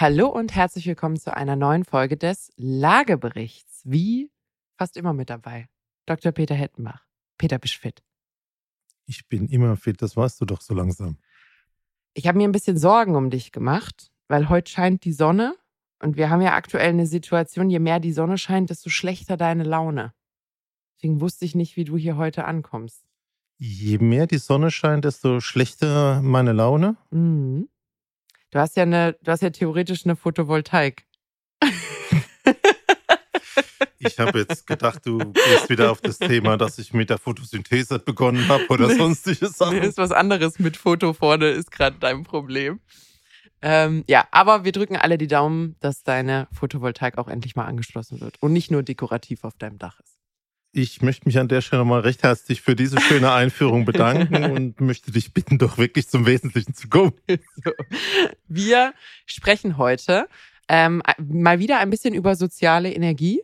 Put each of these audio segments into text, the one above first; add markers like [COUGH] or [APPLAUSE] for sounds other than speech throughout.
Hallo und herzlich willkommen zu einer neuen Folge des Lageberichts. Wie fast immer mit dabei. Dr. Peter Hettenbach. Peter, bist fit? Ich bin immer fit, das weißt du doch so langsam. Ich habe mir ein bisschen Sorgen um dich gemacht, weil heute scheint die Sonne und wir haben ja aktuell eine Situation, je mehr die Sonne scheint, desto schlechter deine Laune. Deswegen wusste ich nicht, wie du hier heute ankommst. Je mehr die Sonne scheint, desto schlechter meine Laune. Mhm. Du hast ja eine, du hast ja theoretisch eine Photovoltaik. Ich habe jetzt gedacht, du gehst wieder auf das Thema, dass ich mit der Photosynthese begonnen habe oder sonstige Sachen. Nee, ist was anderes mit Foto vorne, ist gerade dein Problem. Ähm, ja, aber wir drücken alle die Daumen, dass deine Photovoltaik auch endlich mal angeschlossen wird und nicht nur dekorativ auf deinem Dach ist. Ich möchte mich an der Stelle nochmal recht herzlich für diese schöne Einführung bedanken [LAUGHS] und möchte dich bitten, doch wirklich zum Wesentlichen zu kommen. [LAUGHS] So. Wir sprechen heute ähm, mal wieder ein bisschen über soziale Energie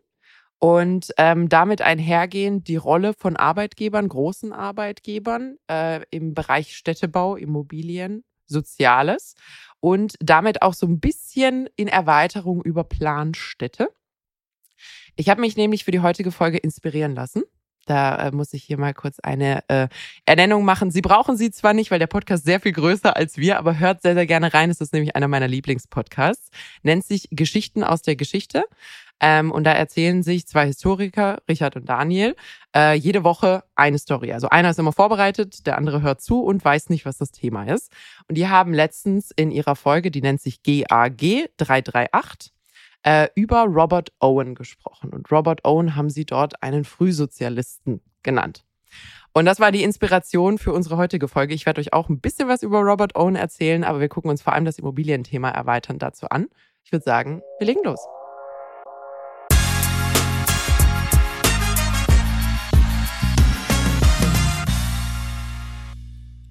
und ähm, damit einhergehend die Rolle von Arbeitgebern, großen Arbeitgebern äh, im Bereich Städtebau, Immobilien, Soziales und damit auch so ein bisschen in Erweiterung über Planstädte. Ich habe mich nämlich für die heutige Folge inspirieren lassen. Da äh, muss ich hier mal kurz eine äh, Ernennung machen. Sie brauchen sie zwar nicht, weil der Podcast sehr viel größer als wir, aber hört sehr, sehr gerne rein. Es ist nämlich einer meiner Lieblingspodcasts. Nennt sich Geschichten aus der Geschichte. Ähm, und da erzählen sich zwei Historiker, Richard und Daniel, äh, jede Woche eine Story. Also einer ist immer vorbereitet, der andere hört zu und weiß nicht, was das Thema ist. Und die haben letztens in ihrer Folge, die nennt sich GAG 338, äh, über Robert Owen gesprochen. Und Robert Owen haben sie dort einen Frühsozialisten genannt. Und das war die Inspiration für unsere heutige Folge. Ich werde euch auch ein bisschen was über Robert Owen erzählen, aber wir gucken uns vor allem das Immobilienthema erweitern dazu an. Ich würde sagen, wir legen los.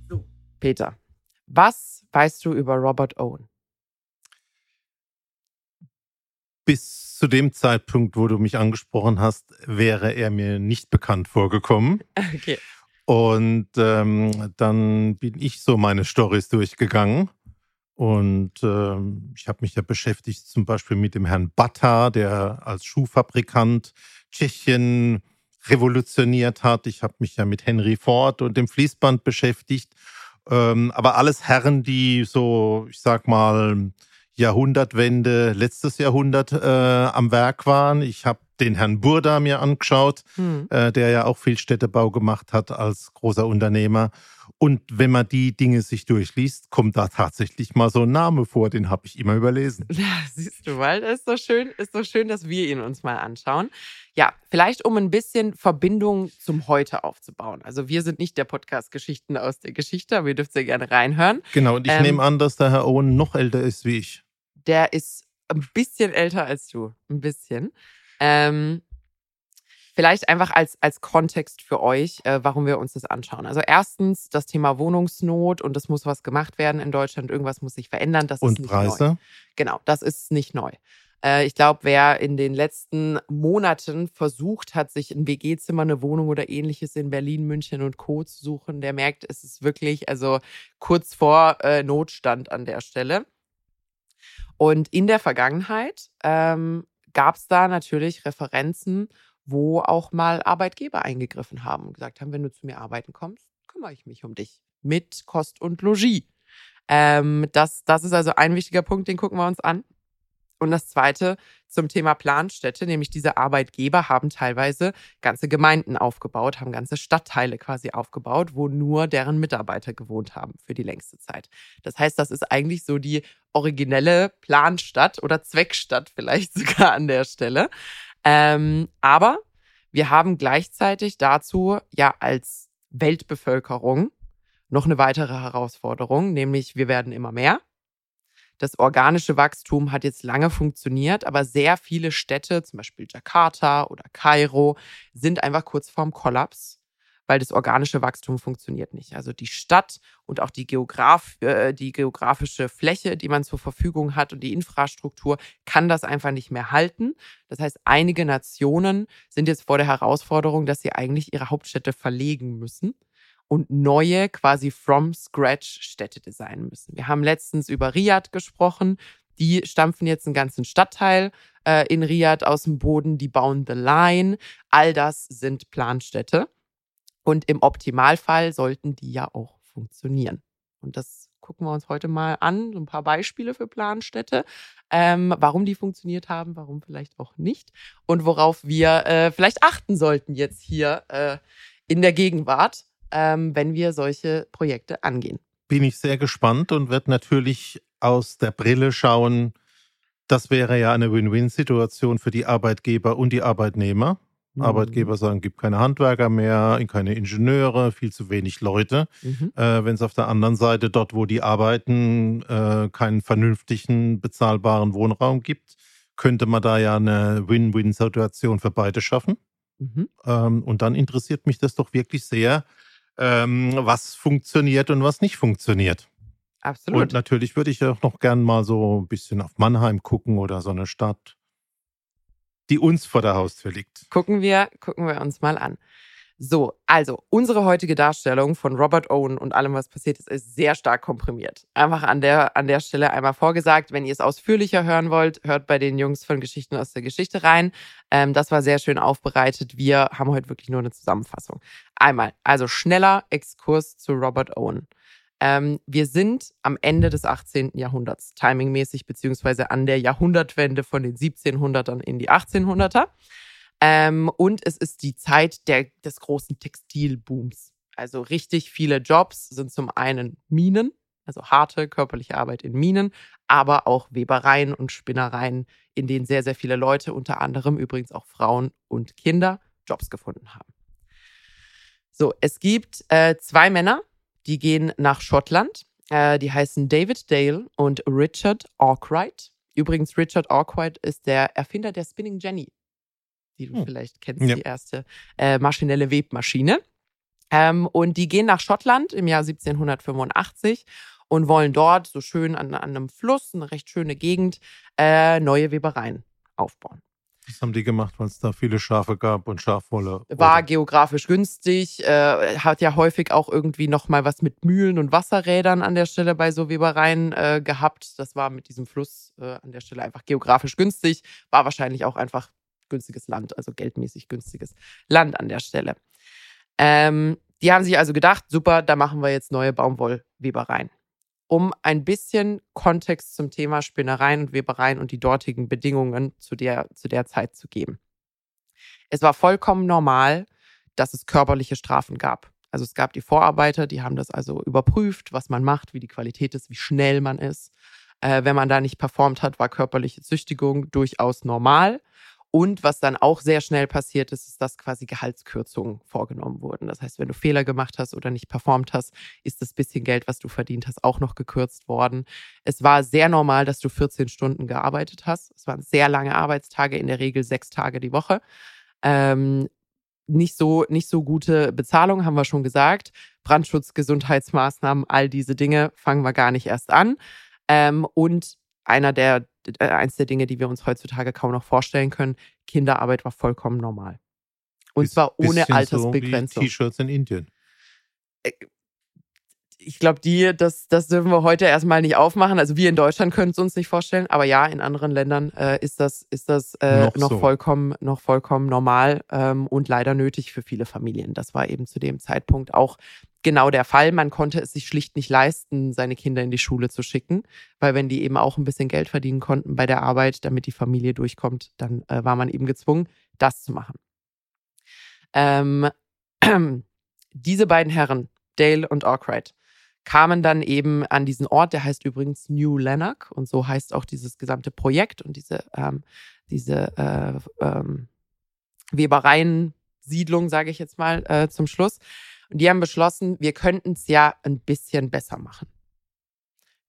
So, Peter, was weißt du über Robert Owen? Bis zu dem Zeitpunkt, wo du mich angesprochen hast, wäre er mir nicht bekannt vorgekommen. Okay. Und ähm, dann bin ich so meine Stories durchgegangen. Und ähm, ich habe mich ja beschäftigt zum Beispiel mit dem Herrn Bata, der als Schuhfabrikant Tschechien revolutioniert hat. Ich habe mich ja mit Henry Ford und dem Fließband beschäftigt. Ähm, aber alles Herren, die so, ich sag mal, Jahrhundertwende, letztes Jahrhundert äh, am Werk waren. Ich habe den Herrn Burda mir angeschaut, hm. äh, der ja auch viel Städtebau gemacht hat als großer Unternehmer. Und wenn man die Dinge sich durchliest, kommt da tatsächlich mal so ein Name vor, den habe ich immer überlesen. [LAUGHS] Ja, siehst du mal, das ist so schön, ist so schön, dass wir ihn uns mal anschauen. Ja, vielleicht um ein bisschen Verbindung zum Heute aufzubauen. Also wir sind nicht der Podcast Geschichten aus der Geschichte, aber ihr dürft sehr gerne reinhören. Genau, und ich ähm, nehme an, dass der Herr Owen noch älter ist wie ich. Der ist ein bisschen älter als du, ein bisschen. Ähm, Vielleicht einfach als, als Kontext für euch, äh, warum wir uns das anschauen. Also erstens das Thema Wohnungsnot und es muss was gemacht werden in Deutschland, irgendwas muss sich verändern. Das und ist nicht Preise? Neu. Genau, das ist nicht neu. Äh, ich glaube, wer in den letzten Monaten versucht hat, sich ein WG-Zimmer, eine Wohnung oder ähnliches in Berlin, München und Co. zu suchen, der merkt, es ist wirklich also kurz vor äh, Notstand an der Stelle. Und in der Vergangenheit ähm, gab es da natürlich Referenzen wo auch mal Arbeitgeber eingegriffen haben und gesagt haben, wenn du zu mir arbeiten kommst, kümmere ich mich um dich mit Kost und Logis. Ähm, das, das ist also ein wichtiger Punkt, den gucken wir uns an. Und das zweite zum Thema Planstädte, nämlich diese Arbeitgeber haben teilweise ganze Gemeinden aufgebaut, haben ganze Stadtteile quasi aufgebaut, wo nur deren Mitarbeiter gewohnt haben für die längste Zeit. Das heißt, das ist eigentlich so die originelle Planstadt oder Zweckstadt vielleicht [LAUGHS] sogar an der Stelle. Ähm, aber wir haben gleichzeitig dazu ja als Weltbevölkerung noch eine weitere Herausforderung, nämlich wir werden immer mehr. Das organische Wachstum hat jetzt lange funktioniert, aber sehr viele Städte, zum Beispiel Jakarta oder Kairo, sind einfach kurz vorm Kollaps weil das organische Wachstum funktioniert nicht. Also die Stadt und auch die, Geograf äh, die geografische Fläche, die man zur Verfügung hat und die Infrastruktur kann das einfach nicht mehr halten. Das heißt, einige Nationen sind jetzt vor der Herausforderung, dass sie eigentlich ihre Hauptstädte verlegen müssen und neue quasi from scratch Städte designen müssen. Wir haben letztens über Riyadh gesprochen. Die stampfen jetzt einen ganzen Stadtteil äh, in Riyadh aus dem Boden, die bauen The Line. All das sind Planstädte. Und im Optimalfall sollten die ja auch funktionieren. Und das gucken wir uns heute mal an, so ein paar Beispiele für Planstädte, ähm, warum die funktioniert haben, warum vielleicht auch nicht und worauf wir äh, vielleicht achten sollten jetzt hier äh, in der Gegenwart, ähm, wenn wir solche Projekte angehen. Bin ich sehr gespannt und werde natürlich aus der Brille schauen, das wäre ja eine Win-Win-Situation für die Arbeitgeber und die Arbeitnehmer. Mhm. Arbeitgeber sagen, gibt keine Handwerker mehr, keine Ingenieure, viel zu wenig Leute. Mhm. Äh, Wenn es auf der anderen Seite dort, wo die arbeiten, äh, keinen vernünftigen, bezahlbaren Wohnraum gibt, könnte man da ja eine Win-Win-Situation für beide schaffen. Mhm. Ähm, und dann interessiert mich das doch wirklich sehr, ähm, was funktioniert und was nicht funktioniert. Absolut. Und natürlich würde ich auch noch gern mal so ein bisschen auf Mannheim gucken oder so eine Stadt die uns vor der Haustür liegt. Gucken wir, gucken wir uns mal an. So, also unsere heutige Darstellung von Robert Owen und allem, was passiert ist, ist sehr stark komprimiert. Einfach an der, an der Stelle einmal vorgesagt. Wenn ihr es ausführlicher hören wollt, hört bei den Jungs von Geschichten aus der Geschichte rein. Ähm, das war sehr schön aufbereitet. Wir haben heute wirklich nur eine Zusammenfassung. Einmal, also schneller Exkurs zu Robert Owen. Ähm, wir sind am Ende des 18. Jahrhunderts, timingmäßig, beziehungsweise an der Jahrhundertwende von den 1700ern in die 1800er. Ähm, und es ist die Zeit der, des großen Textilbooms. Also richtig viele Jobs sind zum einen Minen, also harte körperliche Arbeit in Minen, aber auch Webereien und Spinnereien, in denen sehr, sehr viele Leute, unter anderem übrigens auch Frauen und Kinder, Jobs gefunden haben. So, es gibt äh, zwei Männer, die gehen nach Schottland. Äh, die heißen David Dale und Richard Arkwright. Übrigens, Richard Arkwright ist der Erfinder der Spinning Jenny, die du hm. vielleicht kennst, ja. die erste äh, maschinelle Webmaschine. Ähm, und die gehen nach Schottland im Jahr 1785 und wollen dort so schön an, an einem Fluss, eine recht schöne Gegend, äh, neue Webereien aufbauen. Was haben die gemacht, weil es da viele Schafe gab und Schafwolle? War oder? geografisch günstig, äh, hat ja häufig auch irgendwie nochmal was mit Mühlen und Wasserrädern an der Stelle bei so Webereien äh, gehabt. Das war mit diesem Fluss äh, an der Stelle einfach geografisch günstig, war wahrscheinlich auch einfach günstiges Land, also geldmäßig günstiges Land an der Stelle. Ähm, die haben sich also gedacht, super, da machen wir jetzt neue Baumwollwebereien um ein bisschen Kontext zum Thema Spinnereien und Webereien und die dortigen Bedingungen zu der, zu der Zeit zu geben. Es war vollkommen normal, dass es körperliche Strafen gab. Also es gab die Vorarbeiter, die haben das also überprüft, was man macht, wie die Qualität ist, wie schnell man ist. Äh, wenn man da nicht performt hat, war körperliche Züchtigung durchaus normal. Und was dann auch sehr schnell passiert ist, ist, dass quasi Gehaltskürzungen vorgenommen wurden. Das heißt, wenn du Fehler gemacht hast oder nicht performt hast, ist das bisschen Geld, was du verdient hast, auch noch gekürzt worden. Es war sehr normal, dass du 14 Stunden gearbeitet hast. Es waren sehr lange Arbeitstage, in der Regel sechs Tage die Woche. Ähm, nicht so, nicht so gute Bezahlung, haben wir schon gesagt. Brandschutz, Gesundheitsmaßnahmen, all diese Dinge fangen wir gar nicht erst an. Ähm, und einer der, äh, eins der Dinge, die wir uns heutzutage kaum noch vorstellen können. Kinderarbeit war vollkommen normal. Und zwar ohne Altersbegrenzung. So T-Shirts in Indien. Äh, ich glaube, die, das, das dürfen wir heute erstmal nicht aufmachen. Also wir in Deutschland können es uns nicht vorstellen, aber ja, in anderen Ländern äh, ist das, ist das äh, noch, noch so. vollkommen, noch vollkommen normal ähm, und leider nötig für viele Familien. Das war eben zu dem Zeitpunkt auch genau der Fall. Man konnte es sich schlicht nicht leisten, seine Kinder in die Schule zu schicken, weil wenn die eben auch ein bisschen Geld verdienen konnten bei der Arbeit, damit die Familie durchkommt, dann äh, war man eben gezwungen, das zu machen. Ähm, [CLEARS THROAT] diese beiden Herren, Dale und Arkwright, kamen dann eben an diesen Ort, der heißt übrigens New Lanark und so heißt auch dieses gesamte Projekt und diese, ähm, diese äh, ähm, Webereien-Siedlung, sage ich jetzt mal äh, zum Schluss. Und die haben beschlossen, wir könnten es ja ein bisschen besser machen.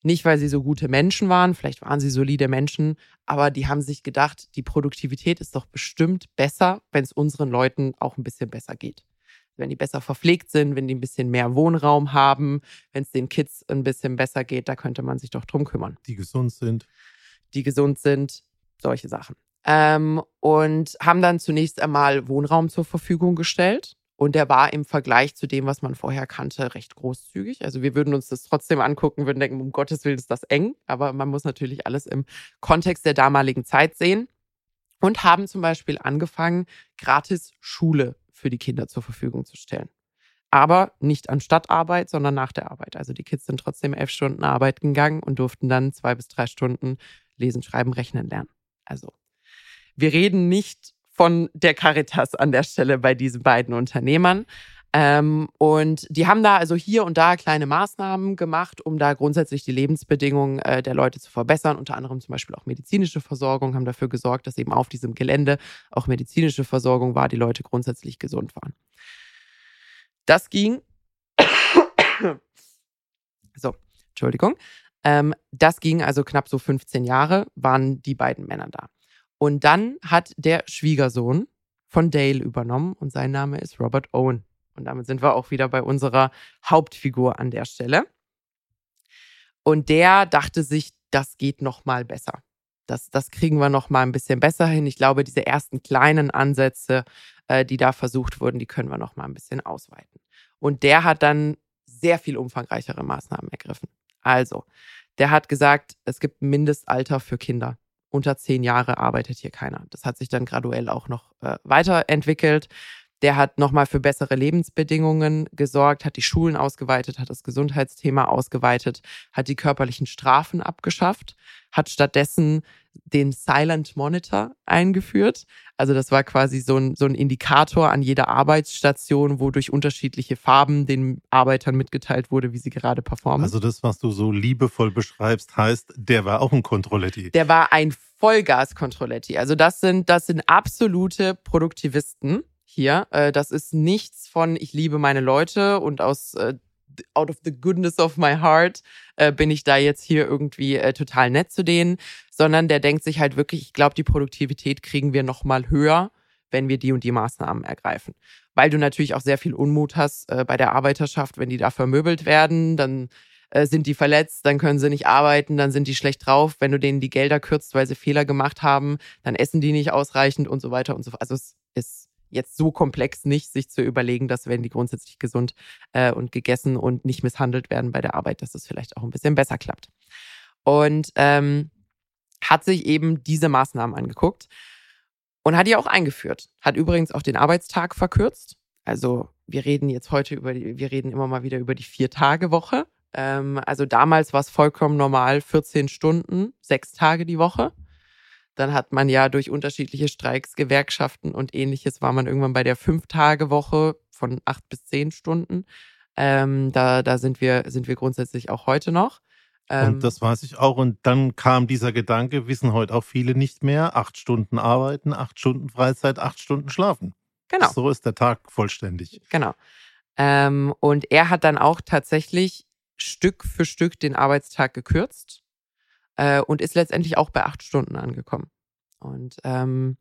Nicht, weil sie so gute Menschen waren, vielleicht waren sie solide Menschen, aber die haben sich gedacht, die Produktivität ist doch bestimmt besser, wenn es unseren Leuten auch ein bisschen besser geht. Wenn die besser verpflegt sind, wenn die ein bisschen mehr Wohnraum haben, wenn es den Kids ein bisschen besser geht, da könnte man sich doch drum kümmern. Die gesund sind. Die gesund sind, solche Sachen. Ähm, und haben dann zunächst einmal Wohnraum zur Verfügung gestellt Und der war im Vergleich zu dem, was man vorher kannte, recht großzügig. Also wir würden uns das trotzdem angucken, würden denken, um Gottes Willen ist das eng. Aber man muss natürlich alles im Kontext der damaligen Zeit sehen. Und haben zum Beispiel angefangen, gratis Schule für die Kinder zur Verfügung zu stellen. Aber nicht anstatt Arbeit, sondern nach der Arbeit. Also die Kids sind trotzdem elf Stunden arbeiten gegangen und durften dann zwei bis drei Stunden lesen, schreiben, rechnen lernen. Also wir reden nicht von der Caritas an der Stelle bei diesen beiden Unternehmern. Ähm, und die haben da also hier und da kleine Maßnahmen gemacht, um da grundsätzlich die Lebensbedingungen äh, der Leute zu verbessern. Unter anderem zum Beispiel auch medizinische Versorgung, haben dafür gesorgt, dass eben auf diesem Gelände auch medizinische Versorgung war, die Leute grundsätzlich gesund waren. Das ging. [COUGHS] so, Entschuldigung. Ähm, das ging also knapp so 15 Jahre, waren die beiden Männer da. Und dann hat der Schwiegersohn von Dale übernommen und sein Name ist Robert Owen. Und damit sind wir auch wieder bei unserer Hauptfigur an der Stelle. Und der dachte sich, das geht noch mal besser. Das, das kriegen wir noch mal ein bisschen besser hin. Ich glaube, diese ersten kleinen Ansätze, äh, die da versucht wurden, die können wir noch mal ein bisschen ausweiten. Und der hat dann sehr viel umfangreichere Maßnahmen ergriffen. Also, der hat gesagt, es gibt Mindestalter für Kinder unter zehn Jahre arbeitet hier keiner. Das hat sich dann graduell auch noch äh, weiterentwickelt. Der hat nochmal für bessere Lebensbedingungen gesorgt, hat die Schulen ausgeweitet, hat das Gesundheitsthema ausgeweitet, hat die körperlichen Strafen abgeschafft, hat stattdessen den Silent Monitor eingeführt. Also das war quasi so ein, so ein Indikator an jeder Arbeitsstation, wo durch unterschiedliche Farben den Arbeitern mitgeteilt wurde, wie sie gerade performen. Also das, was du so liebevoll beschreibst, heißt, der war auch ein Kontrolletti. Der war ein Vollgas-Kontrolletti. Also das sind, das sind absolute Produktivisten hier. Äh, das ist nichts von, ich liebe meine Leute und aus äh, out of the goodness of my heart äh, bin ich da jetzt hier irgendwie total nett zu denen, sondern der denkt sich halt wirklich, ich glaube, die Produktivität kriegen wir noch mal höher, wenn wir die und die Maßnahmen ergreifen. Weil du natürlich auch sehr viel Unmut hast bei der Arbeiterschaft, wenn die da vermöbelt werden, dann sind die verletzt, dann können sie nicht arbeiten, dann sind die schlecht drauf. Wenn du denen die Gelder kürzt, weil sie Fehler gemacht haben, dann essen die nicht ausreichend und so weiter und so fort. Also es ist jetzt so komplex nicht, sich zu überlegen, dass wenn die grundsätzlich gesund äh, und gegessen und nicht misshandelt werden bei der Arbeit, dass es vielleicht auch ein bisschen besser klappt. Und ähm, hat sich eben diese Maßnahmen angeguckt und hat die auch eingeführt. Hat übrigens auch den Arbeitstag verkürzt. Also wir reden jetzt heute über die, wir reden immer mal wieder über die Vier-Tage-Woche. Ähm, also damals war es vollkommen normal, 14 Stunden, sechs Tage die Woche. Dann hat man ja durch unterschiedliche Streiks, Gewerkschaften und ähnliches, war man irgendwann bei der Fünf-Tage-Woche von acht bis zehn Stunden. Ähm, da da sind, wir, sind wir grundsätzlich auch heute noch. Ähm, und das weiß ich auch. Und dann kam dieser Gedanke, wissen heute auch viele nicht mehr, acht Stunden arbeiten, acht Stunden Freizeit, acht Stunden schlafen. Genau. So ist der Tag vollständig. Genau. Ähm, und er hat dann auch tatsächlich Stück für Stück den Arbeitstag gekürzt äh, und ist letztendlich auch bei acht Stunden angekommen. Und ähm,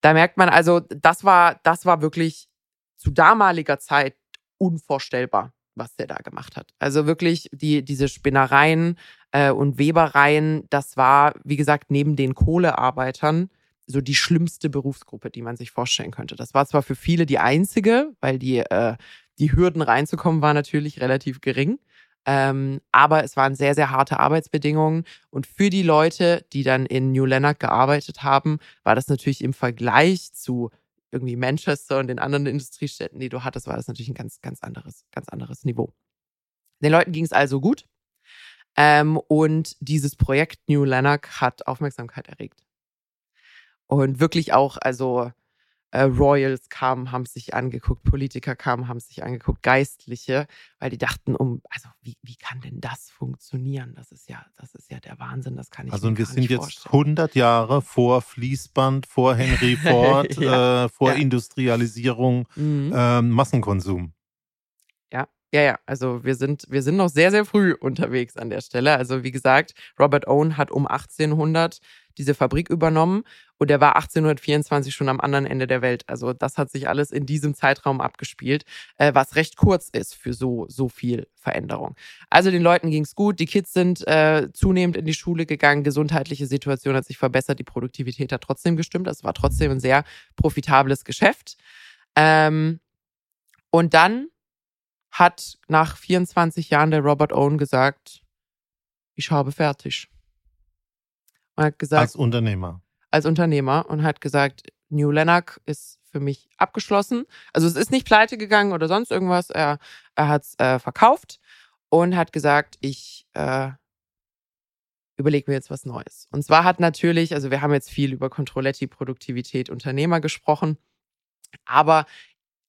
da merkt man also, das war, das war wirklich zu damaliger Zeit unvorstellbar, was der da gemacht hat. Also wirklich die, diese Spinnereien äh, und Webereien, das war, wie gesagt, neben den Kohlearbeitern so die schlimmste Berufsgruppe, die man sich vorstellen könnte. Das war zwar für viele die einzige, weil die, äh, die Hürden reinzukommen war natürlich relativ gering. Ähm, aber es waren sehr, sehr harte Arbeitsbedingungen. Und für die Leute, die dann in New Lanark gearbeitet haben, war das natürlich im Vergleich zu irgendwie Manchester und den anderen Industriestädten, die du hattest, war das natürlich ein ganz, ganz anderes, ganz anderes Niveau. Den Leuten ging es also gut. Ähm, und dieses Projekt New Lanark hat Aufmerksamkeit erregt. Und wirklich auch, also äh, Royals kamen, haben sich angeguckt, Politiker kamen, haben sich angeguckt, Geistliche, weil die dachten, um, also wie, wie kann denn das funktionieren? Das ist ja, das ist ja der Wahnsinn, das kann ich Also und wir sind jetzt 100 Jahre vor Fließband, vor [LAUGHS] Henry Ford, ja, äh, vor ja. Industrialisierung, mhm. äh, Massenkonsum. Ja, ja. Also wir sind, wir sind noch sehr, sehr früh unterwegs an der Stelle. Also wie gesagt, Robert Owen hat um 1800 diese Fabrik übernommen und er war 1824 schon am anderen Ende der Welt. Also das hat sich alles in diesem Zeitraum abgespielt, äh, was recht kurz ist für so, so viel Veränderung. Also den Leuten ging es gut, die Kids sind äh, zunehmend in die Schule gegangen, gesundheitliche Situation hat sich verbessert, die Produktivität hat trotzdem gestimmt. Das war trotzdem ein sehr profitables Geschäft. Ähm, Und dann hat nach 24 Jahren der Robert Owen gesagt, ich habe fertig. Und hat gesagt, als Unternehmer. Als Unternehmer und hat gesagt, New Lanark ist für mich abgeschlossen. Also es ist nicht pleite gegangen oder sonst irgendwas. Er, er hat es äh, verkauft und hat gesagt, ich äh, überlege mir jetzt was Neues. Und zwar hat natürlich, also wir haben jetzt viel über Controletti, Produktivität, Unternehmer gesprochen, aber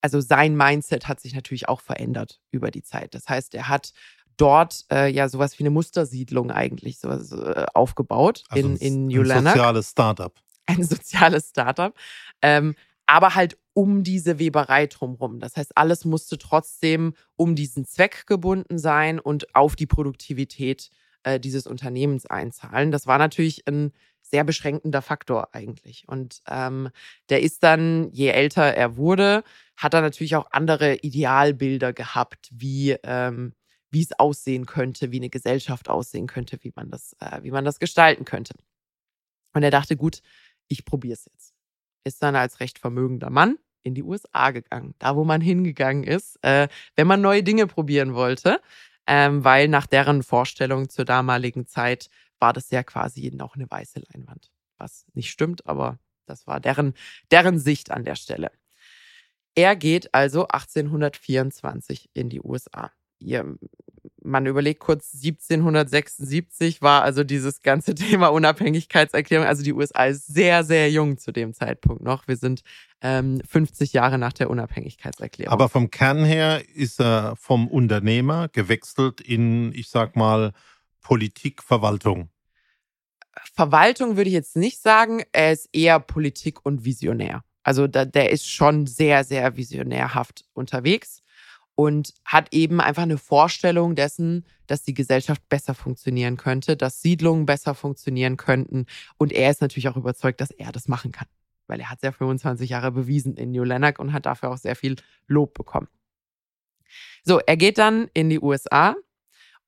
also sein Mindset hat sich natürlich auch verändert über die Zeit. Das heißt, er hat dort äh, ja sowas wie eine Mustersiedlung eigentlich so, äh, aufgebaut also in, in New Ein soziales Startup. Ein soziales Startup. Ähm, aber halt um diese Weberei drumherum. Das heißt, alles musste trotzdem um diesen Zweck gebunden sein und auf die Produktivität äh, dieses Unternehmens einzahlen. Das war natürlich ein sehr beschränkender Faktor eigentlich. Und ähm, der ist dann, je älter er wurde, hat er natürlich auch andere Idealbilder gehabt, wie ähm, wie es aussehen könnte, wie eine Gesellschaft aussehen könnte, wie man das, äh, wie man das gestalten könnte. Und er dachte, gut, ich probiere es jetzt. Ist dann als recht vermögender Mann in die USA gegangen, da wo man hingegangen ist, äh, wenn man neue Dinge probieren wollte, ähm, weil nach deren Vorstellung zur damaligen Zeit war das ja quasi noch eine weiße Leinwand. Was nicht stimmt, aber das war deren, deren Sicht an der Stelle. Er geht also 1824 in die USA. Ihr, man überlegt kurz, 1776 war also dieses ganze [LAUGHS] Thema Unabhängigkeitserklärung. Also die USA ist sehr, sehr jung zu dem Zeitpunkt noch. Wir sind ähm, 50 Jahre nach der Unabhängigkeitserklärung. Aber vom Kern her ist er vom Unternehmer gewechselt in, ich sag mal, Politik, Verwaltung. Verwaltung würde ich jetzt nicht sagen. Er ist eher Politik und Visionär. Also da, der ist schon sehr, sehr visionärhaft unterwegs und hat eben einfach eine Vorstellung dessen, dass die Gesellschaft besser funktionieren könnte, dass Siedlungen besser funktionieren könnten. Und er ist natürlich auch überzeugt, dass er das machen kann, weil er hat ja 25 Jahre bewiesen in New Lanark und hat dafür auch sehr viel Lob bekommen. So, er geht dann in die USA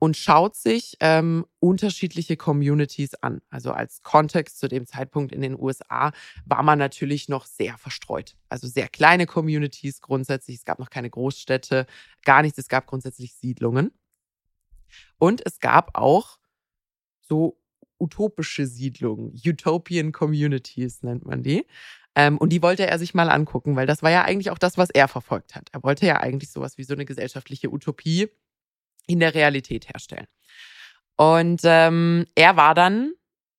und schaut sich ähm, unterschiedliche Communities an. Also als Kontext zu dem Zeitpunkt in den USA war man natürlich noch sehr verstreut. Also sehr kleine Communities grundsätzlich. Es gab noch keine Großstädte, gar nichts. Es gab grundsätzlich Siedlungen. Und es gab auch so utopische Siedlungen, Utopian Communities nennt man die. Ähm, und die wollte er sich mal angucken, weil das war ja eigentlich auch das, was er verfolgt hat. Er wollte ja eigentlich sowas wie so eine gesellschaftliche Utopie in der Realität herstellen. Und ähm, er war dann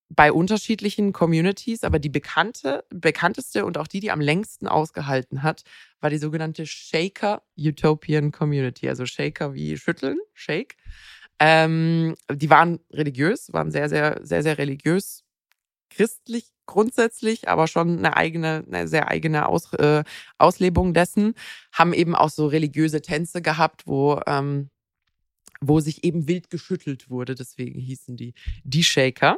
bei unterschiedlichen Communities, aber die bekannte, bekannteste und auch die, die am längsten ausgehalten hat, war die sogenannte Shaker Utopian Community. Also Shaker wie schütteln, Shake. Ähm, die waren religiös, waren sehr, sehr, sehr, sehr religiös, christlich grundsätzlich, aber schon eine eigene, eine sehr eigene Aus, äh, Auslebung dessen. Haben eben auch so religiöse Tänze gehabt, wo ähm, wo sich eben wild geschüttelt wurde. Deswegen hießen die die Shaker.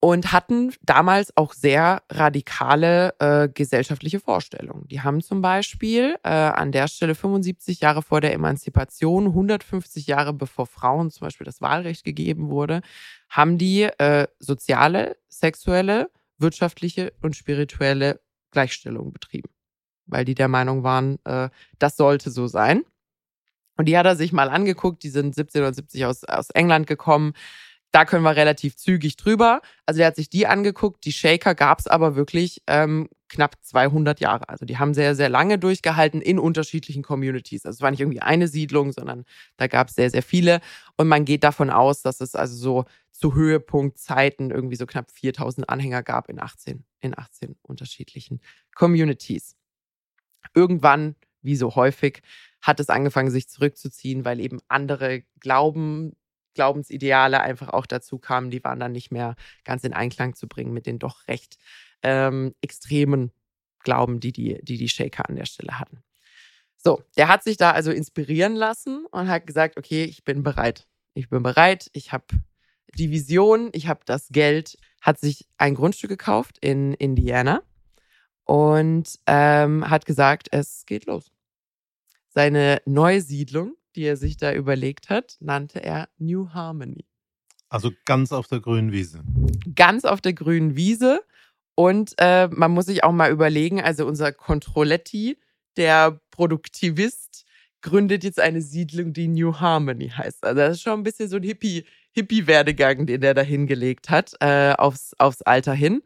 Und hatten damals auch sehr radikale äh, gesellschaftliche Vorstellungen. Die haben zum Beispiel äh, an der Stelle 75 Jahre vor der Emanzipation, 150 Jahre bevor Frauen zum Beispiel das Wahlrecht gegeben wurde, haben die äh, soziale, sexuelle, wirtschaftliche und spirituelle Gleichstellung betrieben. Weil die der Meinung waren, äh, das sollte so sein. Und die hat er sich mal angeguckt. Die sind 1770 aus, aus England gekommen. Da können wir relativ zügig drüber. Also er hat sich die angeguckt. Die Shaker gab es aber wirklich ähm, knapp 200 Jahre. Also die haben sehr, sehr lange durchgehalten in unterschiedlichen Communities. Also es war nicht irgendwie eine Siedlung, sondern da gab es sehr, sehr viele. Und man geht davon aus, dass es also so zu Höhepunktzeiten irgendwie so knapp 4000 Anhänger gab in 18, in 18 unterschiedlichen Communities. Irgendwann, wie so häufig, hat es angefangen, sich zurückzuziehen, weil eben andere Glauben, Glaubensideale einfach auch dazu kamen. Die waren dann nicht mehr ganz in Einklang zu bringen mit den doch recht ähm, extremen Glauben, die die, die die Shaker an der Stelle hatten. So, der hat sich da also inspirieren lassen und hat gesagt, okay, ich bin bereit. Ich bin bereit, ich habe die Vision, ich habe das Geld, hat sich ein Grundstück gekauft in Indiana und ähm, hat gesagt, es geht los. Seine Neusiedlung, die er sich da überlegt hat, nannte er New Harmony. Also ganz auf der grünen Wiese. Ganz auf der grünen Wiese. Und äh, man muss sich auch mal überlegen, also unser Controletti, der Produktivist, gründet jetzt eine Siedlung, die New Harmony heißt. Also das ist schon ein bisschen so ein Hippie, Hippie-Werdegang, den der da hingelegt hat, äh, aufs, aufs Alter hin.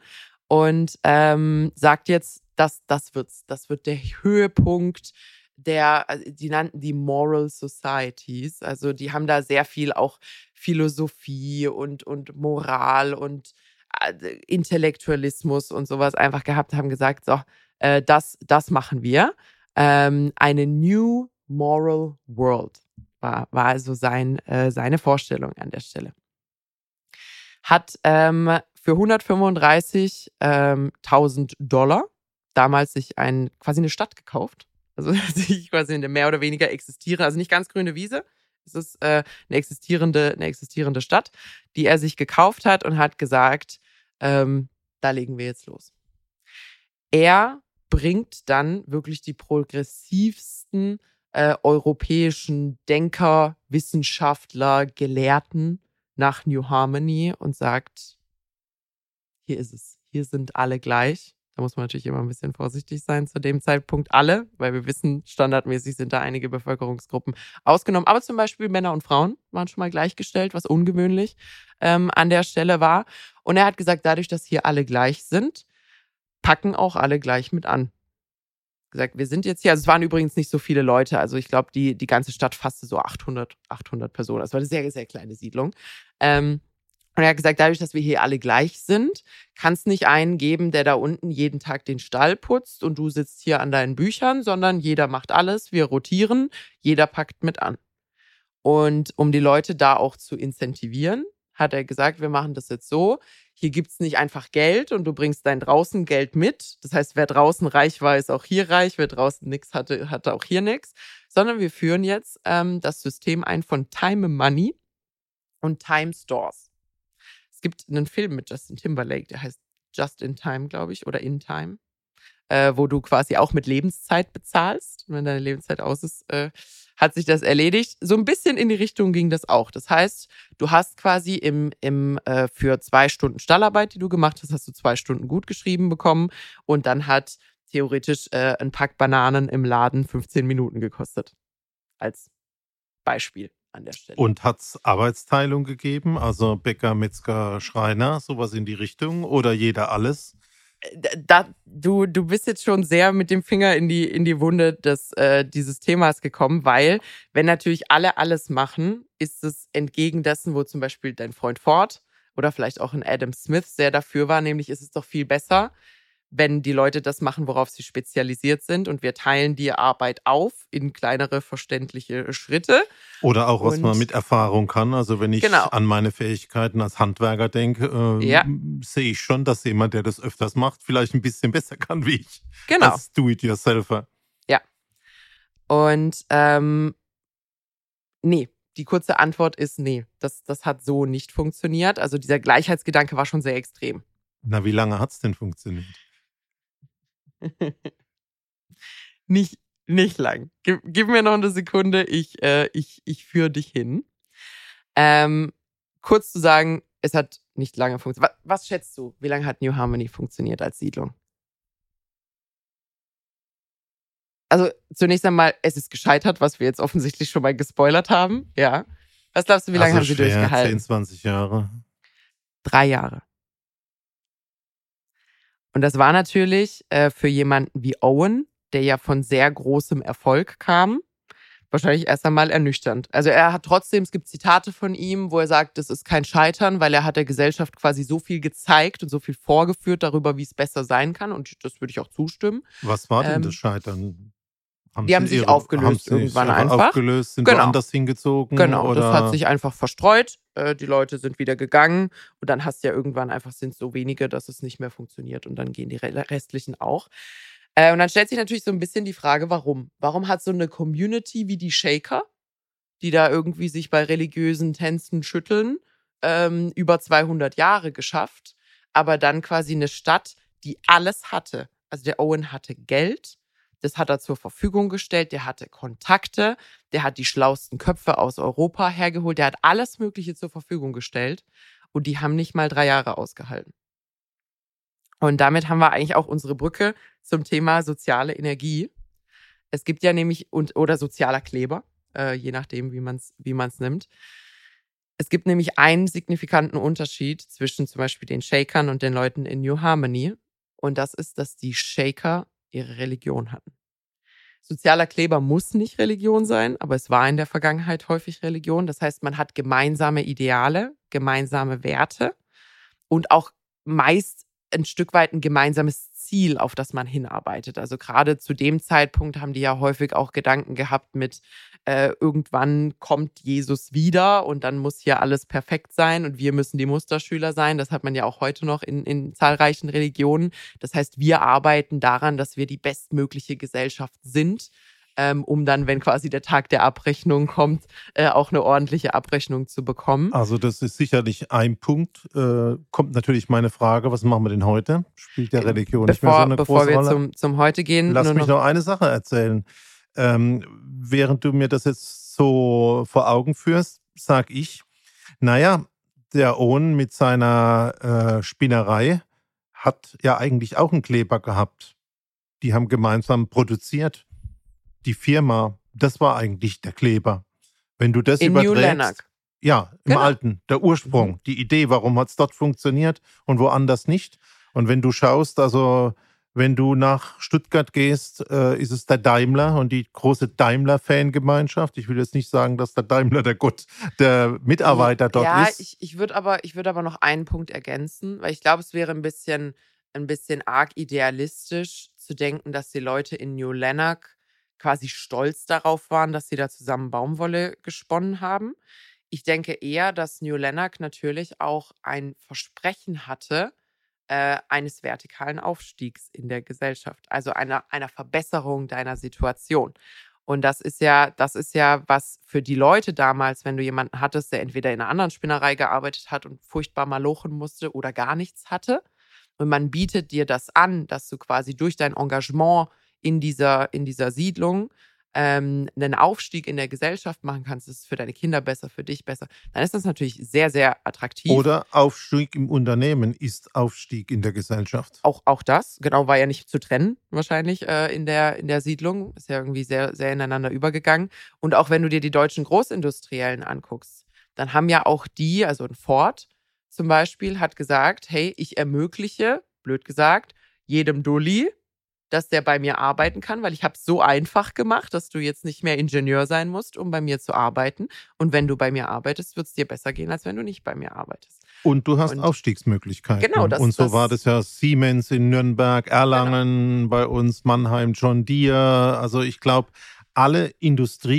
Und ähm, sagt jetzt, dass das wird's, das wird der Höhepunkt der, also die nannten die Moral Societies. Also die haben da sehr viel auch Philosophie und, und Moral und äh, Intellektualismus und sowas einfach gehabt, haben gesagt, so, äh, das, das machen wir. Ähm, eine New Moral World war, war also sein, äh, seine Vorstellung an der Stelle. Hat ähm, für 135.000 ähm, Dollar damals sich ein, quasi eine Stadt gekauft. Also [LAUGHS] sich quasi eine mehr oder weniger existierende, also nicht ganz grüne Wiese, es ist äh, eine, existierende, eine existierende Stadt, die er sich gekauft hat und hat gesagt, ähm, da legen wir jetzt los. Er bringt dann wirklich die progressivsten äh, europäischen Denker, Wissenschaftler, Gelehrten nach New Harmony und sagt, hier ist es, hier sind alle gleich. Da muss man natürlich immer ein bisschen vorsichtig sein zu dem Zeitpunkt alle, weil wir wissen, standardmäßig sind da einige Bevölkerungsgruppen ausgenommen. Aber zum Beispiel Männer und Frauen waren schon mal gleichgestellt, was ungewöhnlich ähm, an der Stelle war. Und er hat gesagt, dadurch, dass hier alle gleich sind, packen auch alle gleich mit an. Gesagt, wir sind jetzt hier, also es waren übrigens nicht so viele Leute, also ich glaube, die, die ganze Stadt fasste so 800, 800 Personen. Das war eine sehr, sehr kleine Siedlung. Ähm, und er hat gesagt, dadurch, dass wir hier alle gleich sind, kann es nicht einen geben, der da unten jeden Tag den Stall putzt und du sitzt hier an deinen Büchern, sondern jeder macht alles, wir rotieren, jeder packt mit an. Und um die Leute da auch zu incentivieren, hat er gesagt, wir machen das jetzt so. Hier gibt's nicht einfach Geld und du bringst dein draußen Geld mit. Das heißt, wer draußen reich war, ist auch hier reich. Wer draußen nichts hatte, hatte auch hier nichts. Sondern wir führen jetzt ähm, das System ein von Time Money und Time Stores gibt einen Film mit Justin Timberlake, der heißt Just in Time, glaube ich, oder In Time, äh, wo du quasi auch mit Lebenszeit bezahlst. Und wenn deine Lebenszeit aus ist, äh, hat sich das erledigt. So ein bisschen in die Richtung ging das auch. Das heißt, du hast quasi im, im äh, für zwei Stunden Stallarbeit, die du gemacht hast, hast du zwei Stunden gut geschrieben bekommen und dann hat theoretisch äh, ein Pack Bananen im Laden 15 Minuten gekostet. Als Beispiel an der Stelle. Und hat es Arbeitsteilung gegeben? Also Bäcker, Metzger, Schreiner, sowas in die Richtung? Oder jeder alles? Äh, da, du, du bist jetzt schon sehr mit dem Finger in die, in die Wunde des, äh, dieses Themas gekommen, weil wenn natürlich alle alles machen, ist es entgegen dessen, wo zum Beispiel dein Freund Ford oder vielleicht auch ein Adam Smith sehr dafür war, nämlich ist es doch viel besser, wenn die Leute das machen, worauf sie spezialisiert sind. Und wir teilen die Arbeit auf in kleinere, verständliche Schritte. Oder auch, was und, man mit Erfahrung kann. Also wenn ich genau. an meine Fähigkeiten als Handwerker denke, äh, ja. sehe ich schon, dass jemand, der das öfters macht, vielleicht ein bisschen besser kann wie ich. Genau. Als Do-it-yourselfer. Ja. Und ähm, nee, die kurze Antwort ist nee. Das, das hat so nicht funktioniert. Also dieser Gleichheitsgedanke war schon sehr extrem. Na, wie lange hat es denn funktioniert? [LAUGHS] nicht, nicht lang. Gib, gib, mir noch eine Sekunde, ich, äh, ich, ich führe dich hin. Ähm, kurz zu sagen, es hat nicht lange funktioniert. Was, was schätzt du? Wie lange hat New Harmony funktioniert als Siedlung? Also zunächst einmal, es ist gescheitert, was wir jetzt offensichtlich schon mal gespoilert haben. Ja. Was glaubst du, wie lange also haben sie durchgehalten? 10, 20 Jahre. Drei Jahre. Und das war natürlich äh, für jemanden wie Owen, der ja von sehr großem Erfolg kam, wahrscheinlich erst einmal ernüchternd. Also er hat trotzdem, es gibt Zitate von ihm, wo er sagt, das ist kein Scheitern, weil er hat der Gesellschaft quasi so viel gezeigt und so viel vorgeführt darüber, wie es besser sein kann. Und das würde ich auch zustimmen. Was war denn ähm, das Scheitern? Haben die haben sich ihre, aufgelöst haben irgendwann einfach. Aufgelöst, sind genau. woanders hingezogen. Genau, oder? das hat sich einfach verstreut. Äh, die Leute sind wieder gegangen und dann hast du ja irgendwann einfach sind so wenige, dass es nicht mehr funktioniert und dann gehen die restlichen auch. Äh, und dann stellt sich natürlich so ein bisschen die Frage, warum? Warum hat so eine Community wie die Shaker, die da irgendwie sich bei religiösen Tänzen schütteln, ähm, über 200 Jahre geschafft, aber dann quasi eine Stadt, die alles hatte. Also der Owen hatte Geld, das hat er zur Verfügung gestellt. Der hatte Kontakte. Der hat die schlauesten Köpfe aus Europa hergeholt. Der hat alles Mögliche zur Verfügung gestellt. Und die haben nicht mal drei Jahre ausgehalten. Und damit haben wir eigentlich auch unsere Brücke zum Thema soziale Energie. Es gibt ja nämlich, und, oder sozialer Kleber, äh, je nachdem, wie man es wie man's nimmt. Es gibt nämlich einen signifikanten Unterschied zwischen zum Beispiel den Shakern und den Leuten in New Harmony. Und das ist, dass die Shaker ihre Religion hatten. Sozialer Kleber muss nicht Religion sein, aber es war in der Vergangenheit häufig Religion. Das heißt, man hat gemeinsame Ideale, gemeinsame Werte und auch meist ein Stück weit ein gemeinsames Ziel, auf das man hinarbeitet. Also gerade zu dem Zeitpunkt haben die ja häufig auch Gedanken gehabt mit, äh, irgendwann kommt Jesus wieder und dann muss hier alles perfekt sein und wir müssen die Musterschüler sein. Das hat man ja auch heute noch in, in zahlreichen Religionen. Das heißt, wir arbeiten daran, dass wir die bestmögliche Gesellschaft sind ähm, um dann, wenn quasi der Tag der Abrechnung kommt, äh, auch eine ordentliche Abrechnung zu bekommen. Also das ist sicherlich ein Punkt. Äh, kommt natürlich meine Frage, was machen wir denn heute? Spielt der Religion bevor, nicht mehr so eine bevor große wir Rolle? Zum, zum heute gehen. Lass nur mich noch, noch eine Sache erzählen. Ähm, während du mir das jetzt so vor Augen führst, sag ich, naja, der Owen mit seiner äh, Spinnerei hat ja eigentlich auch einen Kleber gehabt. Die haben gemeinsam produziert. Die Firma, das war eigentlich der Kleber. Wenn du das in New überträgst, Lanark. ja, im Genau. Alten, der Ursprung, Mhm. die Idee, warum hat es dort funktioniert und woanders nicht. Und wenn du schaust, also wenn du nach Stuttgart gehst, äh, ist es der Daimler und die große Daimler-Fangemeinschaft. Ich will jetzt nicht sagen, dass der Daimler der Gott, der Mitarbeiter dort ja, ist. ich, ich würde aber, ich würde aber noch einen Punkt ergänzen, weil ich glaube, es wäre ein bisschen, ein bisschen arg idealistisch zu denken, dass die Leute in New Lanark quasi stolz darauf waren, dass sie da zusammen Baumwolle gesponnen haben. Ich denke eher, dass New Lanark natürlich auch ein Versprechen hatte äh, eines vertikalen Aufstiegs in der Gesellschaft, also einer, einer Verbesserung deiner Situation. Und das ist ja, das ist ja was für die Leute damals, wenn du jemanden hattest, der entweder in einer anderen Spinnerei gearbeitet hat und furchtbar malochen musste oder gar nichts hatte. Und man bietet dir das an, dass du quasi durch dein Engagement in dieser, in dieser Siedlung ähm, einen Aufstieg in der Gesellschaft machen kannst, ist für deine Kinder besser, für dich besser, dann ist das natürlich sehr, sehr attraktiv. Oder Aufstieg im Unternehmen ist Aufstieg in der Gesellschaft. auch, auch das, genau, war ja nicht zu trennen, wahrscheinlich äh, in, der, in der Siedlung. Ist ja irgendwie sehr, sehr ineinander übergegangen. Und auch wenn du dir die deutschen Großindustriellen anguckst, dann haben ja auch die, also ein Ford zum Beispiel, hat gesagt: Hey, ich ermögliche, blöd gesagt, jedem Dulli, dass der bei mir arbeiten kann, weil ich habe es so einfach gemacht, dass du jetzt nicht mehr Ingenieur sein musst, um bei mir zu arbeiten. Und wenn du bei mir arbeitest, wird es dir besser gehen, als wenn du nicht bei mir arbeitest. Und du hast Und- Aufstiegsmöglichkeiten. Genau, das- Und so das- war das ja Siemens in Nürnberg, Erlangen, bei uns Mannheim, John Deere. Also ich glaube, alle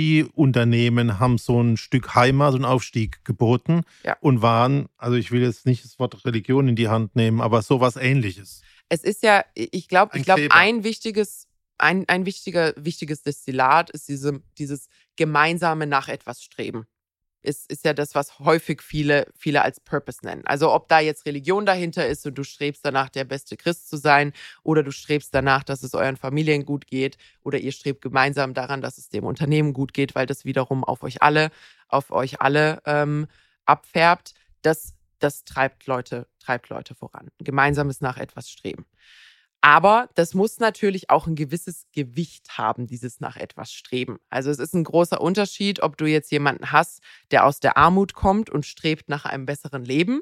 Industrieunternehmen haben so ein Stück Heimat und Aufstieg geboten Ja. und waren, also ich will jetzt nicht das Wort Religion in die Hand nehmen, aber sowas ähnliches. Es ist ja, ich glaube, Ein ich glaube, ein wichtiges, ein, ein wichtiger, wichtiges Destillat ist diese, dieses gemeinsame nach etwas streben. Ist, ist ja das, was häufig viele, viele als Purpose nennen. Also ob da jetzt Religion dahinter ist und du strebst danach, der beste Christ zu sein, oder du strebst danach, dass es euren Familien gut geht, oder ihr strebt gemeinsam daran, dass es dem Unternehmen gut geht, weil das wiederum auf euch alle, auf euch alle ähm, abfärbt. Das, das treibt Leute, treibt Leute voran. Gemeinsames nach etwas streben. Aber das muss natürlich auch ein gewisses Gewicht haben, dieses nach etwas streben. Also es ist ein großer Unterschied, ob du jetzt jemanden hast, der aus der Armut kommt und strebt nach einem besseren Leben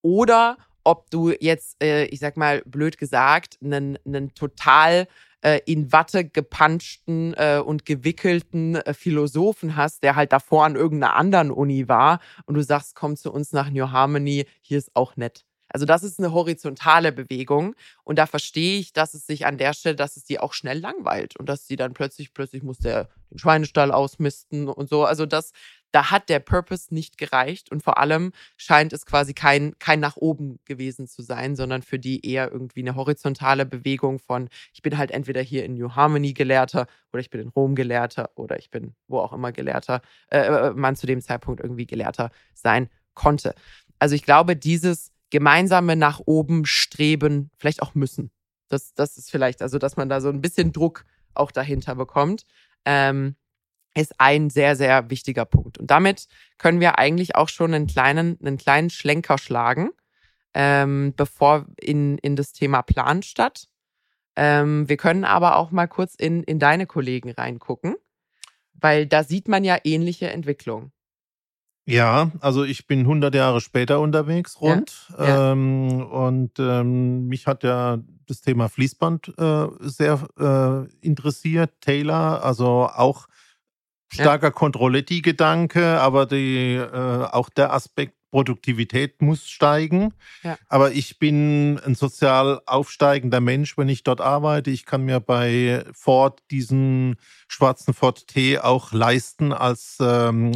oder ob du jetzt, äh, ich sag mal blöd gesagt, einen, einen total äh, in Watte gepanschten äh, und gewickelten äh, Philosophen hast, der halt davor an irgendeiner anderen Uni war und du sagst, komm zu uns nach New Harmony, hier ist auch nett. Also das ist eine horizontale Bewegung und da verstehe ich, dass es sich an der Stelle, dass es die auch schnell langweilt und dass sie dann plötzlich, plötzlich muss der den Schweinestall ausmisten und so. Also das, da hat der Purpose nicht gereicht und vor allem scheint es quasi kein, kein nach oben gewesen zu sein, sondern für die eher irgendwie eine horizontale Bewegung von, ich bin halt entweder hier in New Harmony Gelehrter oder ich bin in Rom Gelehrter oder ich bin wo auch immer Gelehrter, äh, man zu dem Zeitpunkt irgendwie Gelehrter sein konnte. Also ich glaube, dieses gemeinsame nach oben streben, vielleicht auch müssen. Das, das ist vielleicht, also dass man da so ein bisschen Druck auch dahinter bekommt, ähm, ist ein sehr, sehr wichtiger Punkt. Und damit können wir eigentlich auch schon einen kleinen, einen kleinen Schlenker schlagen, ähm, bevor in, in das Thema Planstadt. Ähm, wir können aber auch mal kurz in, in deine Kollegen reingucken, weil da sieht man ja ähnliche Entwicklungen. Ja, also ich bin 100 Jahre später unterwegs, rund. Ja, ja. Ähm, und ähm, mich hat ja das Thema Fließband äh, sehr äh, interessiert. Taylor, also auch starker ja. Controletti-Gedanke, aber die, äh, auch der Aspekt Produktivität muss steigen. Ja. Aber ich bin ein sozial aufsteigender Mensch, wenn ich dort arbeite. Ich kann mir bei Ford diesen schwarzen Ford T auch leisten als ähm,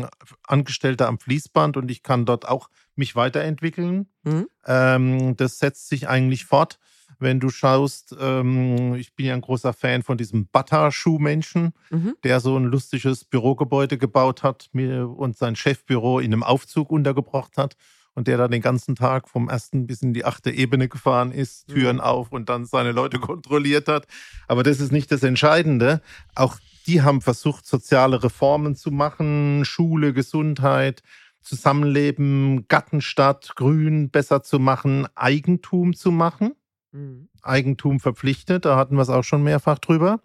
Angestellter am Fließband und ich kann dort auch mich weiterentwickeln. Mhm. Ähm, das setzt sich eigentlich fort wenn du schaust, ähm, ich bin ja ein großer Fan von diesem Butter-Schuhmenschen, mhm. der so ein lustiges Bürogebäude gebaut hat und sein Chefbüro in einem Aufzug untergebracht hat und der da den ganzen Tag vom ersten bis in die achte Ebene gefahren ist, Türen mhm. auf und dann seine Leute [LAUGHS] kontrolliert hat. Aber das ist nicht das Entscheidende. Auch die haben versucht, soziale Reformen zu machen, Schule, Gesundheit, Zusammenleben, Gartenstadt, Grün besser zu machen, Eigentum zu machen. Mhm. Eigentum verpflichtet. Da hatten wir es auch schon mehrfach drüber.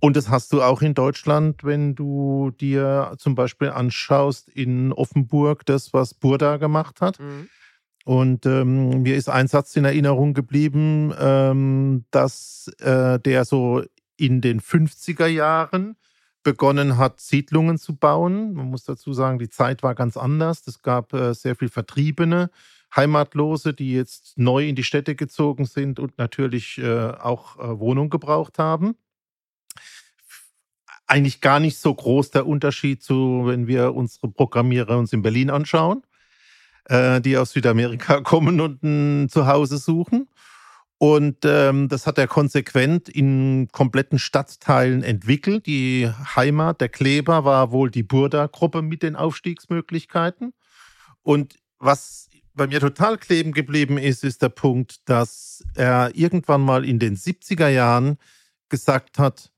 Und das hast du auch in Deutschland, wenn du dir zum Beispiel anschaust in Offenburg, das, was Burda gemacht hat. Mhm. Und ähm, mir ist ein Satz in Erinnerung geblieben, ähm, dass äh, der so in den 50er Jahren begonnen hat, Siedlungen zu bauen. Man muss dazu sagen, die Zeit war ganz anders. Es gab äh, sehr viel Vertriebene. Heimatlose, die jetzt neu in die Städte gezogen sind und natürlich äh, auch äh, Wohnung gebraucht haben. Eigentlich gar nicht so groß der Unterschied zu, wenn wir unsere Programmierer uns in Berlin anschauen, äh, die aus Südamerika [LAUGHS] kommen und ein Zuhause suchen. Und ähm, das hat er konsequent in kompletten Stadtteilen entwickelt. Die Heimat der Kleber war wohl die Burda-Gruppe mit den Aufstiegsmöglichkeiten. Und was bei mir total kleben geblieben ist, ist der Punkt, dass er irgendwann mal in den 70er Jahren gesagt hat,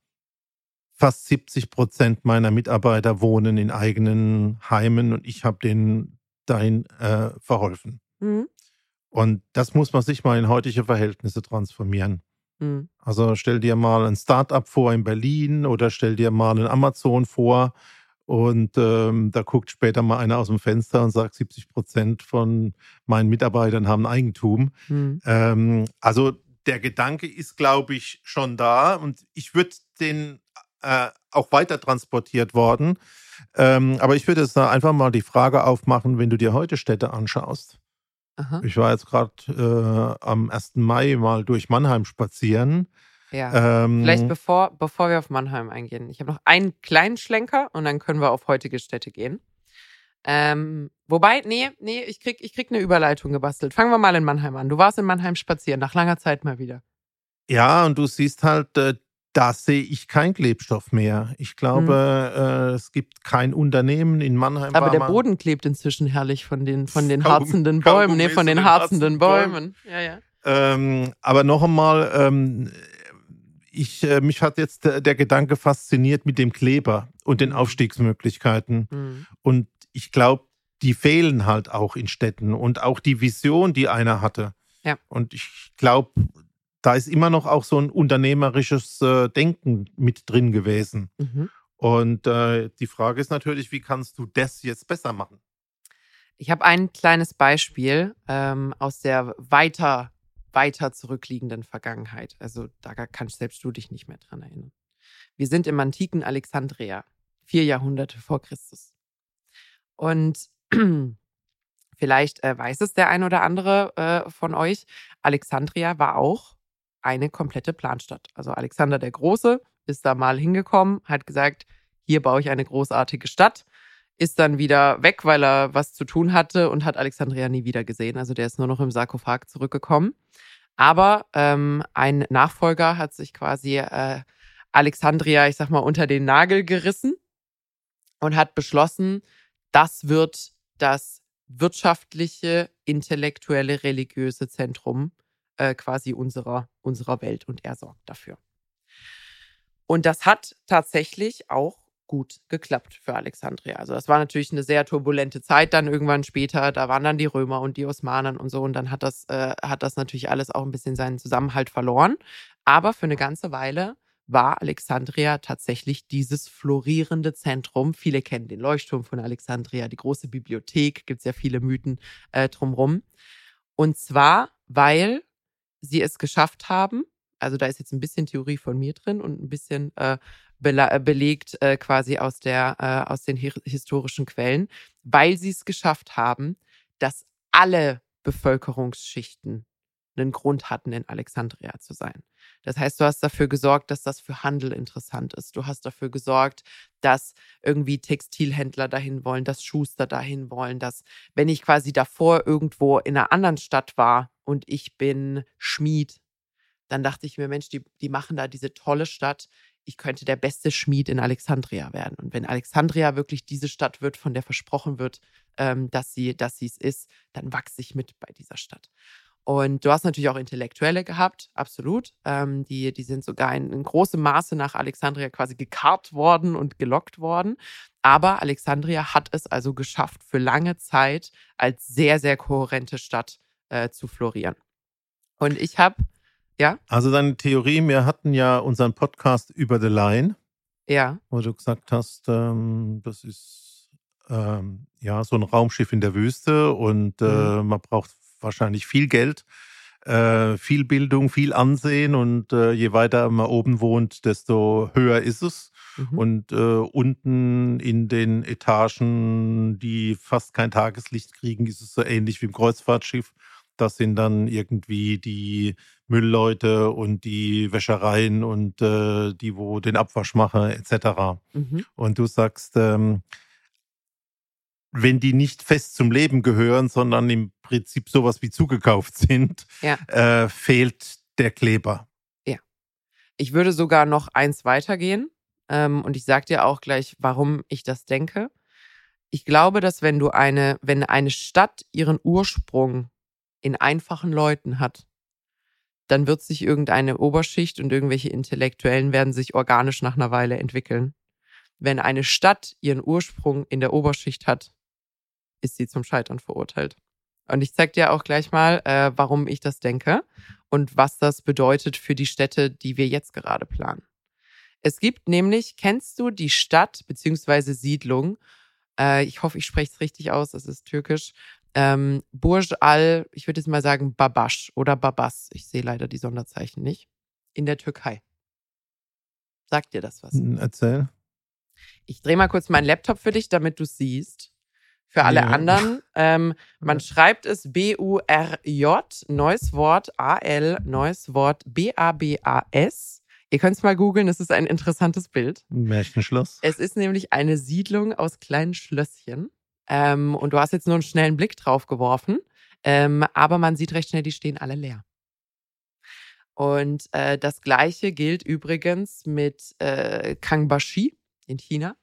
fast 70 Prozent meiner Mitarbeiter wohnen in eigenen Heimen und ich habe denen dahin äh, verholfen. Mhm. Und das muss man sich mal in heutige Verhältnisse transformieren. Mhm. Also stell dir mal ein Start-up vor in Berlin oder stell dir mal ein Amazon vor, und ähm, da guckt später mal einer aus dem Fenster und sagt, 70 Prozent von meinen Mitarbeitern haben Eigentum. Mhm. Ähm, also der Gedanke ist, glaube ich, schon da und ich würde den äh, auch weiter transportiert worden. Ähm, aber ich würde jetzt da einfach mal die Frage aufmachen, wenn du dir heute Städte anschaust. Aha. Ich war jetzt gerade äh, am 1. Mai mal durch Mannheim spazieren. Ja. Ähm, Vielleicht bevor, bevor wir auf Mannheim eingehen. Ich habe noch einen kleinen Schlenker und dann können wir auf heutige Städte gehen. Ähm, wobei, nee, nee, ich krieg, ich krieg eine Überleitung gebastelt. Fangen wir mal in Mannheim an. Du warst in Mannheim spazieren, nach langer Zeit mal wieder. Ja, und du siehst halt, äh, da sehe ich keinen Klebstoff mehr. Ich glaube, hm. äh, es gibt kein Unternehmen in Mannheim. Aber der Boden klebt inzwischen herrlich von den, von den harzenden Bäumen. Nee, von den harzenden Bäumen. Bäumen. Ja, ja. Ähm, aber noch einmal, ähm, ich, äh, mich hat jetzt der, der, Gedanke fasziniert mit dem Kleber und den. Aufstiegsmöglichkeiten. Mhm. Und ich glaube, die fehlen halt auch in Städten und auch die Vision, die einer hatte. Ja. Und ich glaube, da ist immer noch auch so ein unternehmerisches äh, Denken mit drin gewesen. Mhm. Und äh, die Frage ist natürlich, wie kannst du das jetzt besser machen? Ich habe ein kleines Beispiel ähm, aus der weiter weiter zurückliegenden Vergangenheit. Also da kannst selbst du dich nicht mehr dran erinnern. Wir sind im antiken Alexandria, vier Jahrhunderte vor Christus. Und [CLEARS THROAT] vielleicht äh, weiß es der ein oder andere äh, von euch, Alexandria war auch eine komplette Planstadt. Also Alexander der Große ist da mal hingekommen, hat gesagt, hier baue ich eine großartige Stadt, ist dann wieder weg, weil er was zu tun hatte und hat Alexandria nie wieder gesehen. Also der ist nur noch im Sarkophag zurückgekommen. Aber ähm, ein Nachfolger hat sich quasi äh, Alexandria, ich sag mal, unter den Nagel gerissen und hat beschlossen, das wird das wirtschaftliche, intellektuelle, religiöse Zentrum äh, quasi unserer, unserer Welt und er sorgt dafür. Und das hat tatsächlich auch gut geklappt für Alexandria. Also das war natürlich eine sehr turbulente Zeit dann irgendwann später. Da waren dann die Römer und die Osmanen und so. Und dann hat das, äh, hat das natürlich alles auch ein bisschen seinen Zusammenhalt verloren. Aber für eine ganze Weile war Alexandria tatsächlich dieses florierende Zentrum. Viele kennen den Leuchtturm von Alexandria, die große Bibliothek, gibt es ja viele Mythen äh, drumherum. Und zwar, weil sie es geschafft haben, also da ist jetzt ein bisschen Theorie von mir drin und ein bisschen äh, äh belegt äh, quasi aus, der, äh, aus den historischen Quellen, weil sie es geschafft haben, dass alle Bevölkerungsschichten einen Grund hatten, in Alexandria zu sein. Das heißt, du hast dafür gesorgt, dass das für Handel interessant ist. Du hast dafür gesorgt, dass irgendwie Textilhändler dahin wollen, dass Schuster dahin wollen, dass wenn ich quasi davor irgendwo in einer anderen Stadt war und ich bin Schmied, dann dachte ich mir, Mensch, die, die machen da diese tolle Stadt. Ich könnte der beste Schmied in Alexandria werden. Und wenn Alexandria wirklich diese Stadt wird, von der versprochen wird, ähm, dass sie dass es ist, dann wachse ich mit bei dieser Stadt. Und du hast natürlich auch Intellektuelle gehabt, absolut. Ähm, die, die sind sogar in, in großem Maße nach Alexandria quasi gekarrt worden und gelockt worden. Aber Alexandria hat es also geschafft, für lange Zeit als sehr, sehr kohärente Stadt äh, zu florieren. Und ich habe, ja? Also deine Theorie, wir hatten ja unseren Podcast über The Line. Ja. Wo du gesagt hast, ähm, das ist ähm, ja so ein Raumschiff in der Wüste und äh, mhm. man braucht wahrscheinlich viel Geld, äh, viel Bildung, viel Ansehen und äh, je weiter man oben wohnt, desto höher ist es. Mhm. Und äh, unten in den Etagen, die fast kein Tageslicht kriegen, ist es so ähnlich wie im Kreuzfahrtschiff. Das sind dann irgendwie die Müllleute und die Wäschereien und äh, die, wo den Abwasch machen, etc. Mhm. Und du sagst, ähm, wenn die nicht fest zum Leben gehören, sondern im Prinzip sowas wie zugekauft [LAUGHS] sind, ja. äh, fehlt der Kleber. Ja. Ich würde sogar noch eins weitergehen. Ähm, und ich sage dir auch gleich, warum ich das denke. Ich glaube, dass wenn du eine, wenn eine Stadt ihren Ursprung in einfachen Leuten hat, dann wird sich irgendeine Oberschicht und irgendwelche Intellektuellen werden sich organisch nach einer Weile entwickeln. Wenn eine Stadt ihren Ursprung in der Oberschicht hat, ist sie zum Scheitern verurteilt. Und ich zeige dir auch gleich mal, äh, warum ich das denke und was das bedeutet für die Städte, die wir jetzt gerade planen. Es gibt nämlich, kennst du die Stadt bzw. Siedlung? Äh, ich hoffe, ich spreche es richtig aus, es ist türkisch. Ähm, Burj al, ich würde jetzt mal sagen Babash oder Babas. Ich sehe leider die Sonderzeichen nicht. In der Türkei. Sagt dir das was? Erzähl. Ich drehe mal kurz meinen Laptop für dich, damit du es siehst für alle ja. anderen. Ähm, [LAUGHS] man schreibt es B-U-R-J, neues Wort, A-L, neues Wort, B-A-B-A-S. Ihr könnt es mal googeln, es ist ein interessantes Bild. Märchenschloss. Es ist nämlich eine Siedlung aus kleinen Schlösschen. Ähm, und du hast jetzt nur einen schnellen Blick drauf geworfen. Ähm, aber man sieht recht schnell, die stehen alle leer. Und äh, das gleiche gilt übrigens mit äh, Kangbashi in China,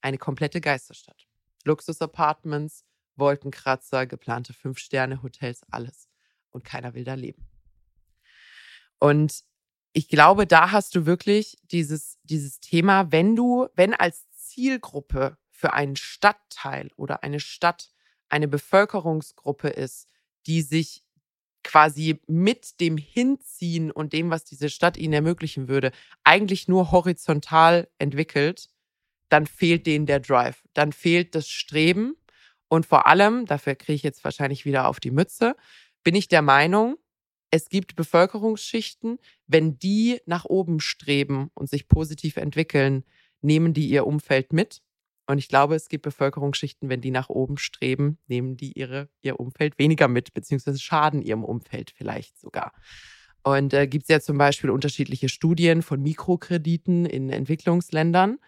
eine komplette Geisterstadt. Luxus-Apartments, Wolkenkratzer, geplante Fünf-Sterne-Hotels, alles. Und keiner will da leben. Und ich glaube, da hast du wirklich dieses, dieses Thema, wenn du, wenn als Zielgruppe für einen Stadtteil oder eine Stadt eine Bevölkerungsgruppe ist, die sich quasi mit dem Hinziehen und dem, was diese Stadt ihnen ermöglichen würde, eigentlich nur horizontal entwickelt, dann fehlt denen der Drive, dann fehlt das Streben. Und vor allem, dafür kriege ich jetzt wahrscheinlich wieder auf die Mütze, bin ich der Meinung, es gibt Bevölkerungsschichten, wenn die nach oben streben und sich positiv entwickeln, nehmen die ihr Umfeld mit. Und ich glaube, es gibt Bevölkerungsschichten, wenn die nach oben streben, nehmen die ihre, ihr Umfeld weniger mit, beziehungsweise schaden ihrem Umfeld vielleicht sogar. Und äh, gibt es ja zum Beispiel unterschiedliche Studien von Mikrokrediten in Entwicklungsländern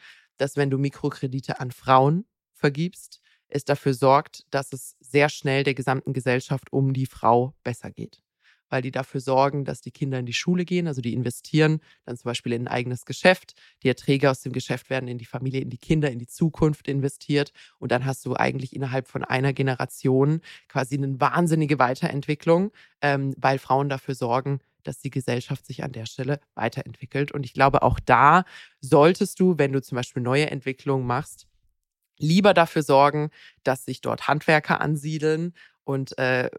dass wenn du Mikrokredite an Frauen vergibst, es dafür sorgt, dass es sehr schnell der gesamten Gesellschaft um die Frau besser geht. Weil die dafür sorgen, dass die Kinder in die Schule gehen, also die investieren dann zum Beispiel in ein eigenes Geschäft. Die Erträge aus dem Geschäft werden in die Familie, in die Kinder, in die Zukunft investiert. Und dann hast du eigentlich innerhalb von einer Generation quasi eine wahnsinnige Weiterentwicklung, ähm, weil Frauen dafür sorgen, dass die Gesellschaft sich an der Stelle weiterentwickelt. Und ich glaube, auch da solltest du, wenn du zum Beispiel neue Entwicklungen machst, lieber dafür sorgen, dass sich dort Handwerker ansiedeln und äh,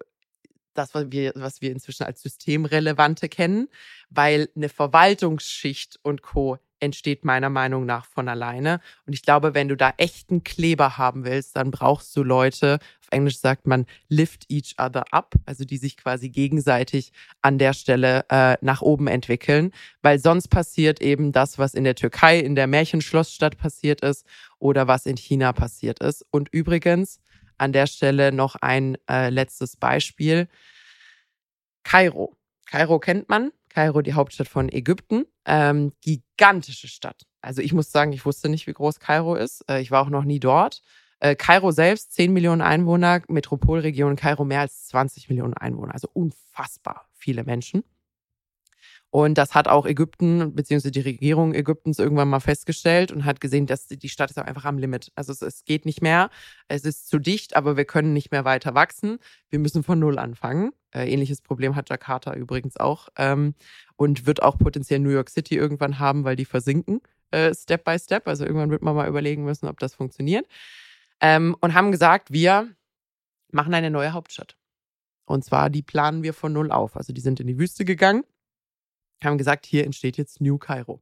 das, was wir, was wir inzwischen als systemrelevante kennen, weil eine Verwaltungsschicht und Co. entsteht meiner Meinung nach von alleine. Und ich glaube, wenn du da echten Kleber haben willst, dann brauchst du Leute, auf Englisch sagt man lift each other up, also die sich quasi gegenseitig an der Stelle äh, nach oben entwickeln, weil sonst passiert eben das, was in der Türkei in der Märchenschlossstadt passiert ist oder was in China passiert ist. Und übrigens, an der Stelle noch ein äh, letztes Beispiel. Kairo. Kairo kennt man. Kairo, die Hauptstadt von Ägypten. Ähm, gigantische Stadt. Also ich muss sagen, ich wusste nicht, wie groß Kairo ist. Äh, ich war auch noch nie dort. Äh, Kairo selbst, 10 Millionen Einwohner, Metropolregion Kairo mehr als 20 Millionen Einwohner. Also unfassbar viele Menschen. Und das hat auch Ägypten bzw. die Regierung Ägyptens irgendwann mal festgestellt und hat gesehen, dass die Stadt ist einfach am Limit. Also es, es, geht nicht mehr. Es ist zu dicht, aber wir können nicht mehr weiter wachsen. Wir müssen von Null anfangen. Äh, ähnliches Problem hat Jakarta übrigens auch ähm, und wird auch potenziell New York City irgendwann haben, weil die versinken äh, Step by Step. Also irgendwann wird man mal überlegen müssen, ob das funktioniert. Ähm, und haben gesagt, wir machen eine neue Hauptstadt. Und zwar, die planen wir von Null auf. Also die sind in die Wüste gegangen haben gesagt, hier entsteht jetzt New Cairo.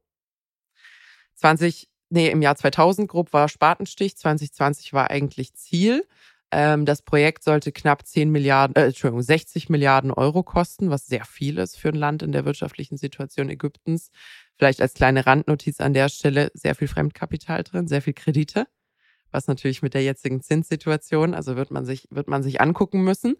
20, nee, im Jahr 2000 grob war Spatenstich, 2020 war eigentlich Ziel. Ähm, das Projekt sollte knapp 10 Milliarden, äh, Entschuldigung, 60 Milliarden Euro kosten, was sehr viel ist für ein Land in der wirtschaftlichen Situation Ägyptens. Vielleicht als kleine Randnotiz an der Stelle, sehr viel Fremdkapital drin, sehr viel Kredite, was natürlich mit der jetzigen Zinssituation, also wird man sich, wird man sich angucken müssen.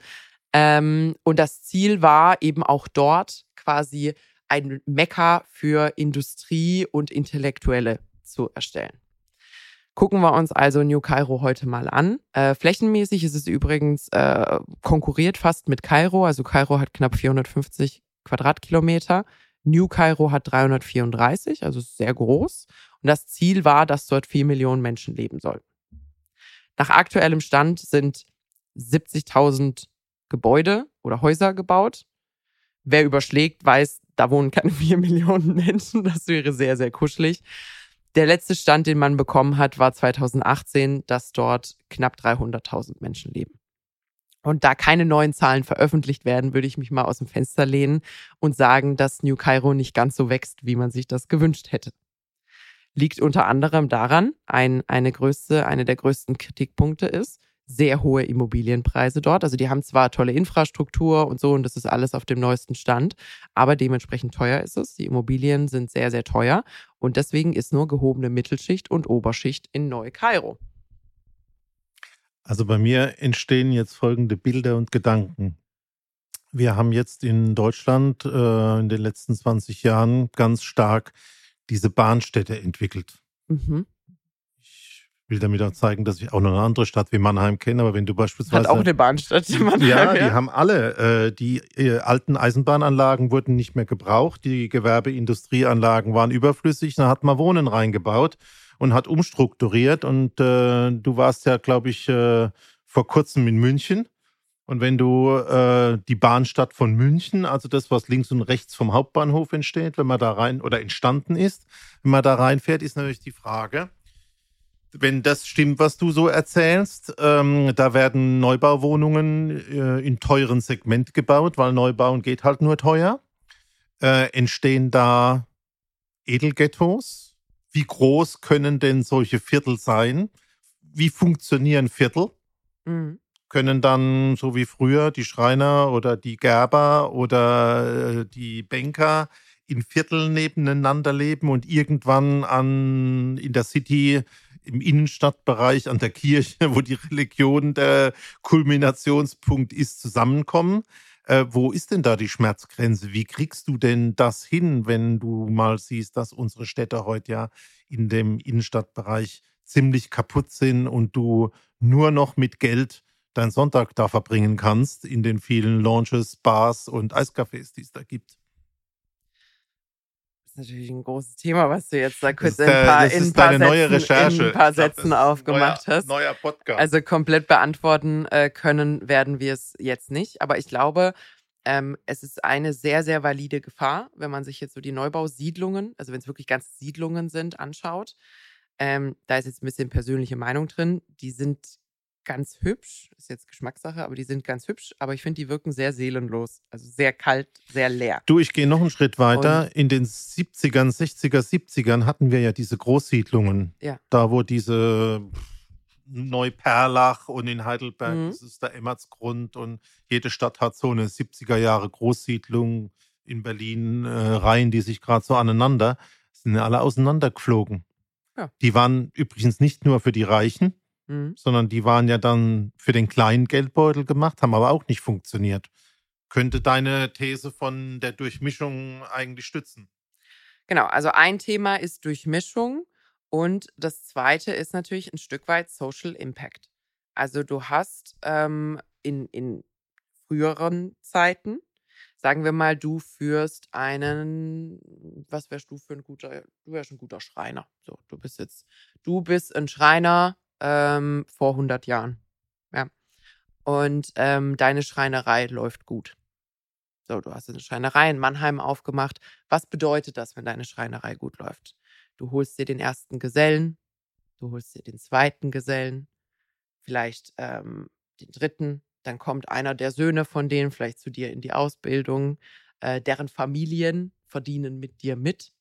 Ähm, und das Ziel war eben auch dort quasi ein Mekka für Industrie und Intellektuelle zu erstellen. Gucken wir uns also New Cairo heute mal an. Äh, flächenmäßig ist es übrigens äh, konkurriert fast mit Kairo. Also Kairo hat knapp 450 Quadratkilometer. New Cairo hat 334, also sehr groß. Und das Ziel war, dass dort vier Millionen Menschen leben sollen. Nach aktuellem Stand sind 70.000 Gebäude oder Häuser gebaut. Wer überschlägt, weiß, da wohnen keine [LAUGHS] vier Millionen Menschen. Das wäre sehr, sehr kuschelig. Der letzte Stand, den man bekommen hat, war 2018, dass dort knapp 300.000 Menschen leben. Und da keine neuen Zahlen veröffentlicht werden, würde ich mich mal aus dem Fenster lehnen und sagen, dass New Cairo nicht ganz so wächst, wie man sich das gewünscht hätte. Liegt unter anderem daran, ein, eine größte, eine der größten Kritikpunkte ist, sehr hohe Immobilienpreise dort. Also die haben zwar tolle Infrastruktur und so und das ist alles auf dem neuesten Stand, aber dementsprechend teuer ist es. Die Immobilien sind sehr, sehr teuer und deswegen ist nur gehobene Mittelschicht und Oberschicht in Neu-Kairo. Also bei mir entstehen jetzt folgende Bilder und Gedanken. Wir haben jetzt in Deutschland äh, in den letzten 20 Jahren ganz stark diese Bahnstädte entwickelt. Mhm will damit auch zeigen, dass ich auch noch eine andere Stadt wie Mannheim kenne. Aber wenn du beispielsweise. Hat auch eine Bahnstadt in Mannheim. Ja, die haben alle. Äh, die äh, alten Eisenbahnanlagen wurden nicht mehr gebraucht. Die Gewerbeindustrieanlagen waren überflüssig. Da hat man Wohnen reingebaut und hat umstrukturiert. Und äh, du warst ja, glaube ich, äh, vor kurzem in München. Und wenn du äh, die Bahnstadt von München, also das, was links und rechts vom Hauptbahnhof entsteht, wenn man da rein oder entstanden ist, wenn man da reinfährt, ist natürlich die Frage, wenn das stimmt, was du so erzählst, ähm, da werden Neubauwohnungen äh, in teuren Segment gebaut, weil Neubauen geht halt nur teuer. Äh, entstehen da Edelghettos? Wie groß können denn solche Viertel sein? Wie funktionieren Viertel? Mhm. Können dann, so wie früher, die Schreiner oder die Gerber oder äh, die Banker in Vierteln nebeneinander leben und irgendwann an, in der City im Innenstadtbereich an der Kirche, wo die Religion der Kulminationspunkt ist, zusammenkommen. Äh, wo ist denn da die Schmerzgrenze? Wie kriegst du denn das hin, wenn du mal siehst, dass unsere Städte heute ja in dem Innenstadtbereich ziemlich kaputt sind und du nur noch mit Geld deinen Sonntag da verbringen kannst in den vielen Launches, Bars und Eiscafés, die es da gibt? Das ist natürlich ein großes Thema, was du jetzt da kurz in ein paar, in ein paar, Sätzen, in ein paar Sätzen aufgemacht neuer, hast. Neuer Podcast. Also komplett beantworten äh, können werden wir es jetzt nicht. Aber ich glaube, Ähm, es ist eine sehr, sehr valide Gefahr, wenn man sich jetzt so die Neubausiedlungen, also wenn es wirklich ganze Siedlungen sind, anschaut. Ähm, da ist jetzt ein bisschen persönliche Meinung drin. Die sind ganz hübsch, ist jetzt Geschmackssache, aber die sind ganz hübsch, aber ich finde, die wirken sehr seelenlos, also sehr kalt, sehr leer. Du, ich gehe noch einen Schritt weiter. Und In den 70ern, 60er, 70ern hatten wir ja diese Großsiedlungen. Ja. Da, wo diese Neuperlach und in Heidelberg, mhm. das ist der Emmertsgrund und jede Stadt hat so eine 70er Jahre Großsiedlung. In Berlin äh, reihen die sich gerade so aneinander, sind alle auseinandergeflogen. Ja. Die waren übrigens nicht nur für die Reichen, mhm. sondern die waren ja dann für den kleinen Geldbeutel gemacht, haben aber auch nicht funktioniert. Könnte deine These von der Durchmischung eigentlich stützen? Genau, also ein Thema ist Durchmischung und das zweite ist natürlich ein Stück weit Social Impact. Also du hast ähm, in, in früheren Zeiten, sagen wir mal, du führst einen, was wärst du für ein guter, du wärst ein guter Schreiner. So, du bist jetzt, du bist ein Schreiner ähm, vor 100 Jahren. Ja. Und ähm, deine Schreinerei läuft gut. So, du hast eine Schreinerei in Mannheim aufgemacht. Was bedeutet das, wenn deine Schreinerei gut läuft? Du holst dir den ersten Gesellen, du holst dir den zweiten Gesellen, vielleicht ähm, den dritten, dann kommt einer der Söhne von denen vielleicht zu dir in die Ausbildung, äh, deren Familien verdienen mit dir mit.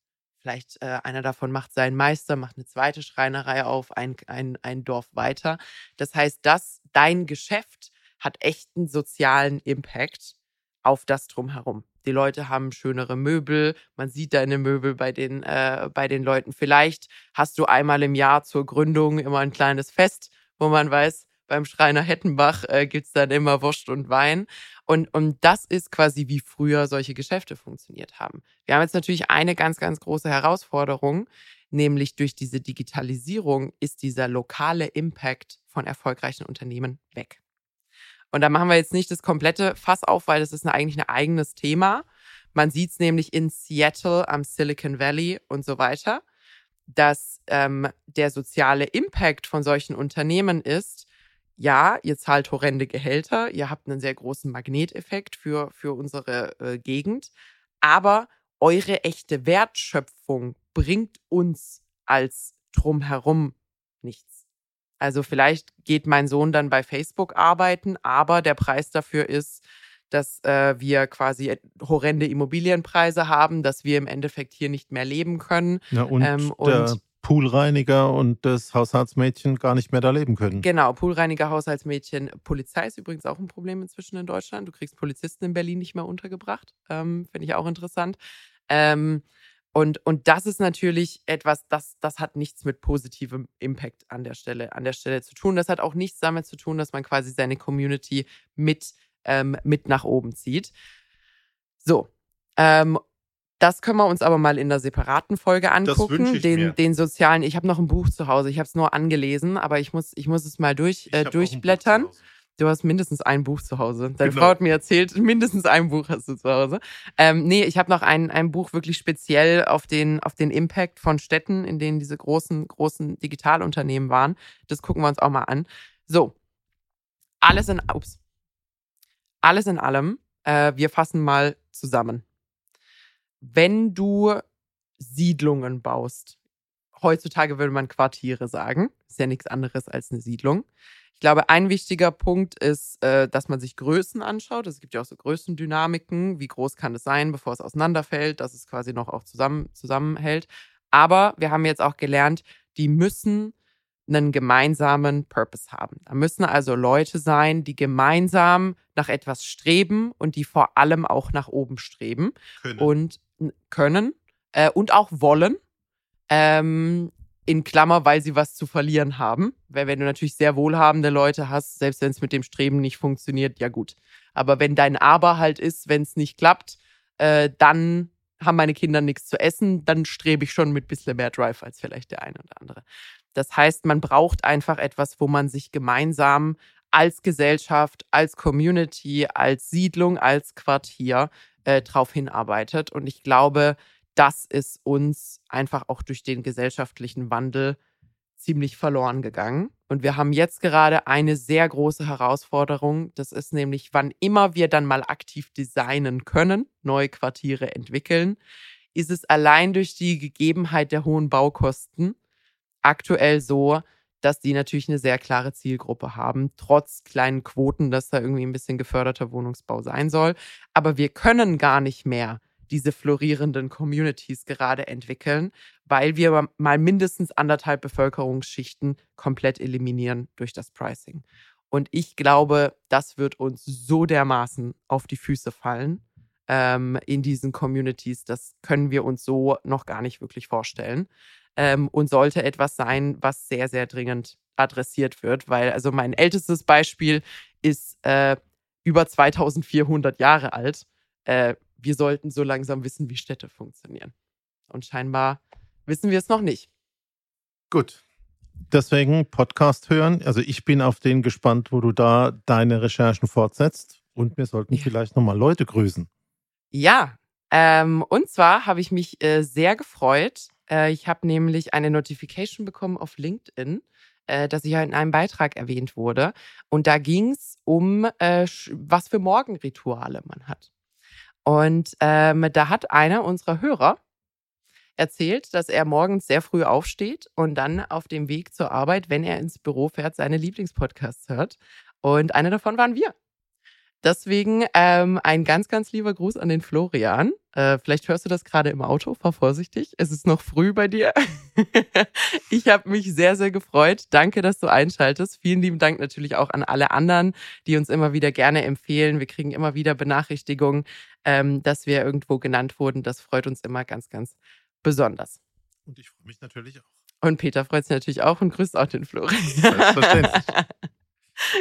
Vielleicht äh, einer davon macht seinen Meister, macht eine zweite Schreinerei auf, ein, ein, ein Dorf weiter. Das heißt, dass dein Geschäft hat echten sozialen Impact auf das drumherum. Die Leute haben schönere Möbel, man sieht deine Möbel bei den, äh, bei den Leuten. Vielleicht hast du einmal im Jahr zur Gründung immer ein kleines Fest, wo man weiß, beim Schreiner Hettenbach äh, es dann immer Wurst und Wein. Und, und das ist quasi, wie früher solche Geschäfte funktioniert haben. Wir haben jetzt natürlich eine ganz, ganz große Herausforderung, nämlich durch diese Digitalisierung ist dieser lokale Impact von erfolgreichen Unternehmen weg. Und da machen wir jetzt nicht das komplette Fass auf, weil das ist eine, eigentlich ein eigenes Thema. Man sieht es nämlich in Seattle am Silicon Valley und so weiter, dass ähm, der soziale Impact von solchen Unternehmen ist, ja, ihr zahlt horrende Gehälter, ihr habt einen sehr großen Magneteffekt für, für unsere äh, Gegend, aber eure echte Wertschöpfung bringt uns als drumherum nichts. Also vielleicht geht mein Sohn dann bei Facebook arbeiten, aber der Preis dafür ist, dass äh, wir quasi horrende Immobilienpreise haben, dass wir im Endeffekt hier nicht mehr leben können. Ja, und, ähm, und der Poolreiniger und das Haushaltsmädchen gar nicht mehr da leben können. Genau, Poolreiniger, Haushaltsmädchen. Polizei ist übrigens auch ein Problem inzwischen in Deutschland. Du kriegst Polizisten in Berlin nicht mehr untergebracht. Ähm, Finde ich auch interessant. Ähm, und, und das ist natürlich etwas, das, das hat nichts mit positivem Impact an der Stelle, an der Stelle zu tun. Das hat auch nichts damit zu tun, dass man quasi seine Community mit, ähm, mit nach oben zieht. So. Ähm, das können wir uns aber mal in einer separaten Folge angucken. den, mir. den sozialen, ich habe noch ein Buch zu Hause, ich habe es nur angelesen, aber ich muss, ich muss es mal durch, äh, durchblättern. Du hast mindestens ein Buch zu Hause. Deine genau. Frau hat mir erzählt, mindestens ein Buch hast du zu Hause. Ähm, nee, ich habe noch ein, ein Buch wirklich speziell auf den, auf den Impact von Städten, in denen diese großen, großen Digitalunternehmen waren. Das gucken wir uns auch mal an. So. Alles in, ups. Alles in allem, äh, wir fassen mal zusammen. Wenn du Siedlungen baust, heutzutage würde man Quartiere sagen, ist ja nichts anderes als eine Siedlung. Ich glaube, ein wichtiger Punkt ist, äh, dass man sich Größen anschaut. Es gibt ja auch so Größendynamiken. Wie groß kann es sein, bevor es auseinanderfällt, dass es quasi noch auch zusammen, zusammenhält. Aber wir haben jetzt auch gelernt, die müssen einen gemeinsamen Purpose haben. Da müssen also Leute sein, die gemeinsam nach etwas streben und die vor allem auch nach oben streben können. und können äh, und auch wollen. Ähm, in Klammer, weil sie was zu verlieren haben. Weil wenn du natürlich sehr wohlhabende Leute hast, selbst wenn es mit dem Streben nicht funktioniert, ja gut. Aber wenn dein Aber halt ist, wenn es nicht klappt, äh, dann haben meine Kinder nichts zu essen, dann strebe ich schon mit bisschen mehr Drive als vielleicht der eine oder andere. Das heißt, man braucht einfach etwas, wo man sich gemeinsam als Gesellschaft, als Community, als Siedlung, als Quartier äh, drauf hinarbeitet. Und ich glaube, das ist uns einfach auch durch den gesellschaftlichen Wandel ziemlich verloren gegangen. Und wir haben jetzt gerade eine sehr große Herausforderung. Das ist nämlich, wann immer wir dann mal aktiv designen können, neue Quartiere entwickeln, ist es allein durch die Gegebenheit der hohen Baukosten aktuell so, dass die natürlich eine sehr klare Zielgruppe haben, trotz kleinen Quoten, dass da irgendwie ein bisschen geförderter Wohnungsbau sein soll. Aber wir können gar nicht mehr diese florierenden Communities gerade entwickeln, weil wir mal mindestens anderthalb Bevölkerungsschichten komplett eliminieren durch das Pricing. Und ich glaube, das wird uns so dermaßen auf die Füße fallen ähm, in diesen Communities. Das können wir uns so noch gar nicht wirklich vorstellen. Ähm, und sollte etwas sein, was sehr, sehr dringend adressiert wird, weil also mein ältestes Beispiel ist äh, über 2400 Jahre alt. Äh, wir sollten so langsam wissen, wie Städte funktionieren. Und scheinbar wissen wir es noch nicht. Gut. Deswegen Podcast hören. Also ich bin auf den gespannt, wo du da deine Recherchen fortsetzt. Und wir sollten ja. vielleicht nochmal Leute grüßen. Ja, ähm, und zwar habe ich mich äh, sehr gefreut. Äh, ich habe nämlich eine Notification bekommen auf LinkedIn, äh, dass ich in einem Beitrag erwähnt wurde. Und da ging es um, äh, was für Morgenrituale man hat. Und ähm, da hat einer unserer Hörer erzählt, dass er morgens sehr früh aufsteht und dann auf dem Weg zur Arbeit, wenn er ins Büro fährt, seine Lieblingspodcasts hört. Und einer davon waren wir. Deswegen ähm, ein ganz, ganz lieber Gruß an den Florian. Äh, vielleicht hörst du das gerade im Auto, fahr vorsichtig. Es ist noch früh bei dir. [LAUGHS] ich habe mich sehr, sehr gefreut. Danke, dass du einschaltest. Vielen lieben Dank natürlich auch an alle anderen, die uns immer wieder gerne empfehlen. Wir kriegen immer wieder Benachrichtigungen, ähm, dass wir irgendwo genannt wurden. Das freut uns immer ganz, ganz besonders. Und ich freue mich natürlich auch. Und Peter freut sich natürlich auch und grüßt auch den Florian. Selbstverständlich. [LAUGHS]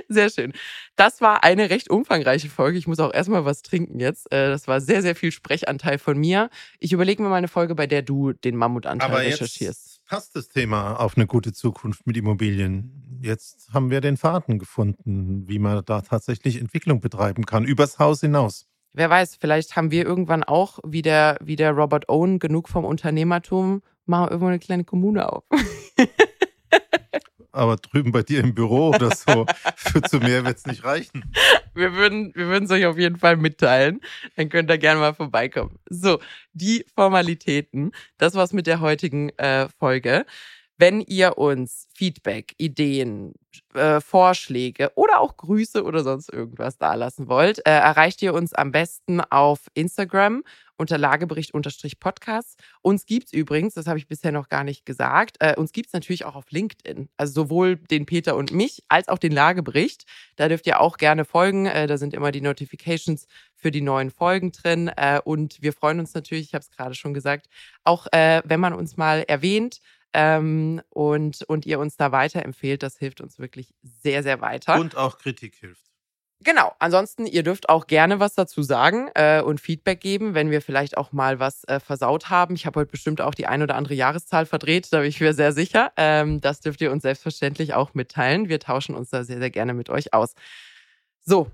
Sehr schön. Das war eine recht umfangreiche Folge. Ich muss auch erstmal was trinken jetzt. Äh, das war sehr, sehr viel Sprechanteil von mir. Ich überlege mir mal eine Folge, bei der du den Mammutanteil Aber recherchierst. Jetzt passt das Thema auf eine gute Zukunft mit Immobilien. Jetzt haben wir den Faden gefunden, wie man da tatsächlich Entwicklung betreiben kann, übers Haus hinaus. Wer weiß, vielleicht haben wir irgendwann auch, wie der, wie der Robert Owen, genug vom Unternehmertum, machen irgendwo eine kleine Kommune auf. [LAUGHS] aber drüben bei dir im Büro oder so, [LAUGHS] für zu mehr wird es nicht reichen. Wir würden wir es euch auf jeden Fall mitteilen. Dann könnt ihr gerne mal vorbeikommen. So, die Formalitäten. Das war's mit der heutigen äh, Folge. Wenn ihr uns Feedback, Ideen, äh, Vorschläge oder auch Grüße oder sonst irgendwas dalassen wollt, äh, erreicht ihr uns am besten auf Instagram unter Lagebericht-Podcast. Uns gibt's übrigens, das habe ich bisher noch gar nicht gesagt, äh, uns gibt's natürlich auch auf LinkedIn. Also sowohl den Peter und mich als auch den Lagebericht. Da dürft ihr auch gerne folgen. Äh, da sind immer die Notifications für die neuen Folgen drin. Äh, und wir freuen uns natürlich, ich habe es gerade schon gesagt, auch äh, wenn man uns mal erwähnt ähm, und, und ihr uns da weiterempfehlt. Das hilft uns wirklich sehr, sehr weiter. Und auch Kritik hilft. Genau. Ansonsten, ihr dürft auch gerne was dazu sagen äh, und Feedback geben, wenn wir vielleicht auch mal was äh, versaut haben. Ich habe heute bestimmt auch die ein oder andere Jahreszahl verdreht, da bin ich mir sehr sicher. Ähm, das dürft ihr uns selbstverständlich auch mitteilen. Wir tauschen uns da sehr, sehr gerne mit euch aus. So.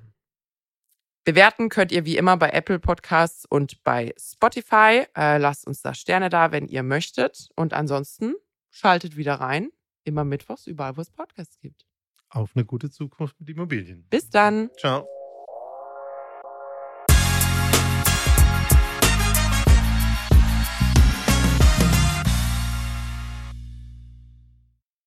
Bewerten könnt ihr wie immer bei Apple Podcasts und bei Spotify. Äh, lasst uns da Sterne da, wenn ihr möchtet. Und ansonsten Schaltet wieder rein. Immer mittwochs, überall, wo es Podcasts gibt. Auf eine gute Zukunft mit Immobilien. Bis dann. Ciao.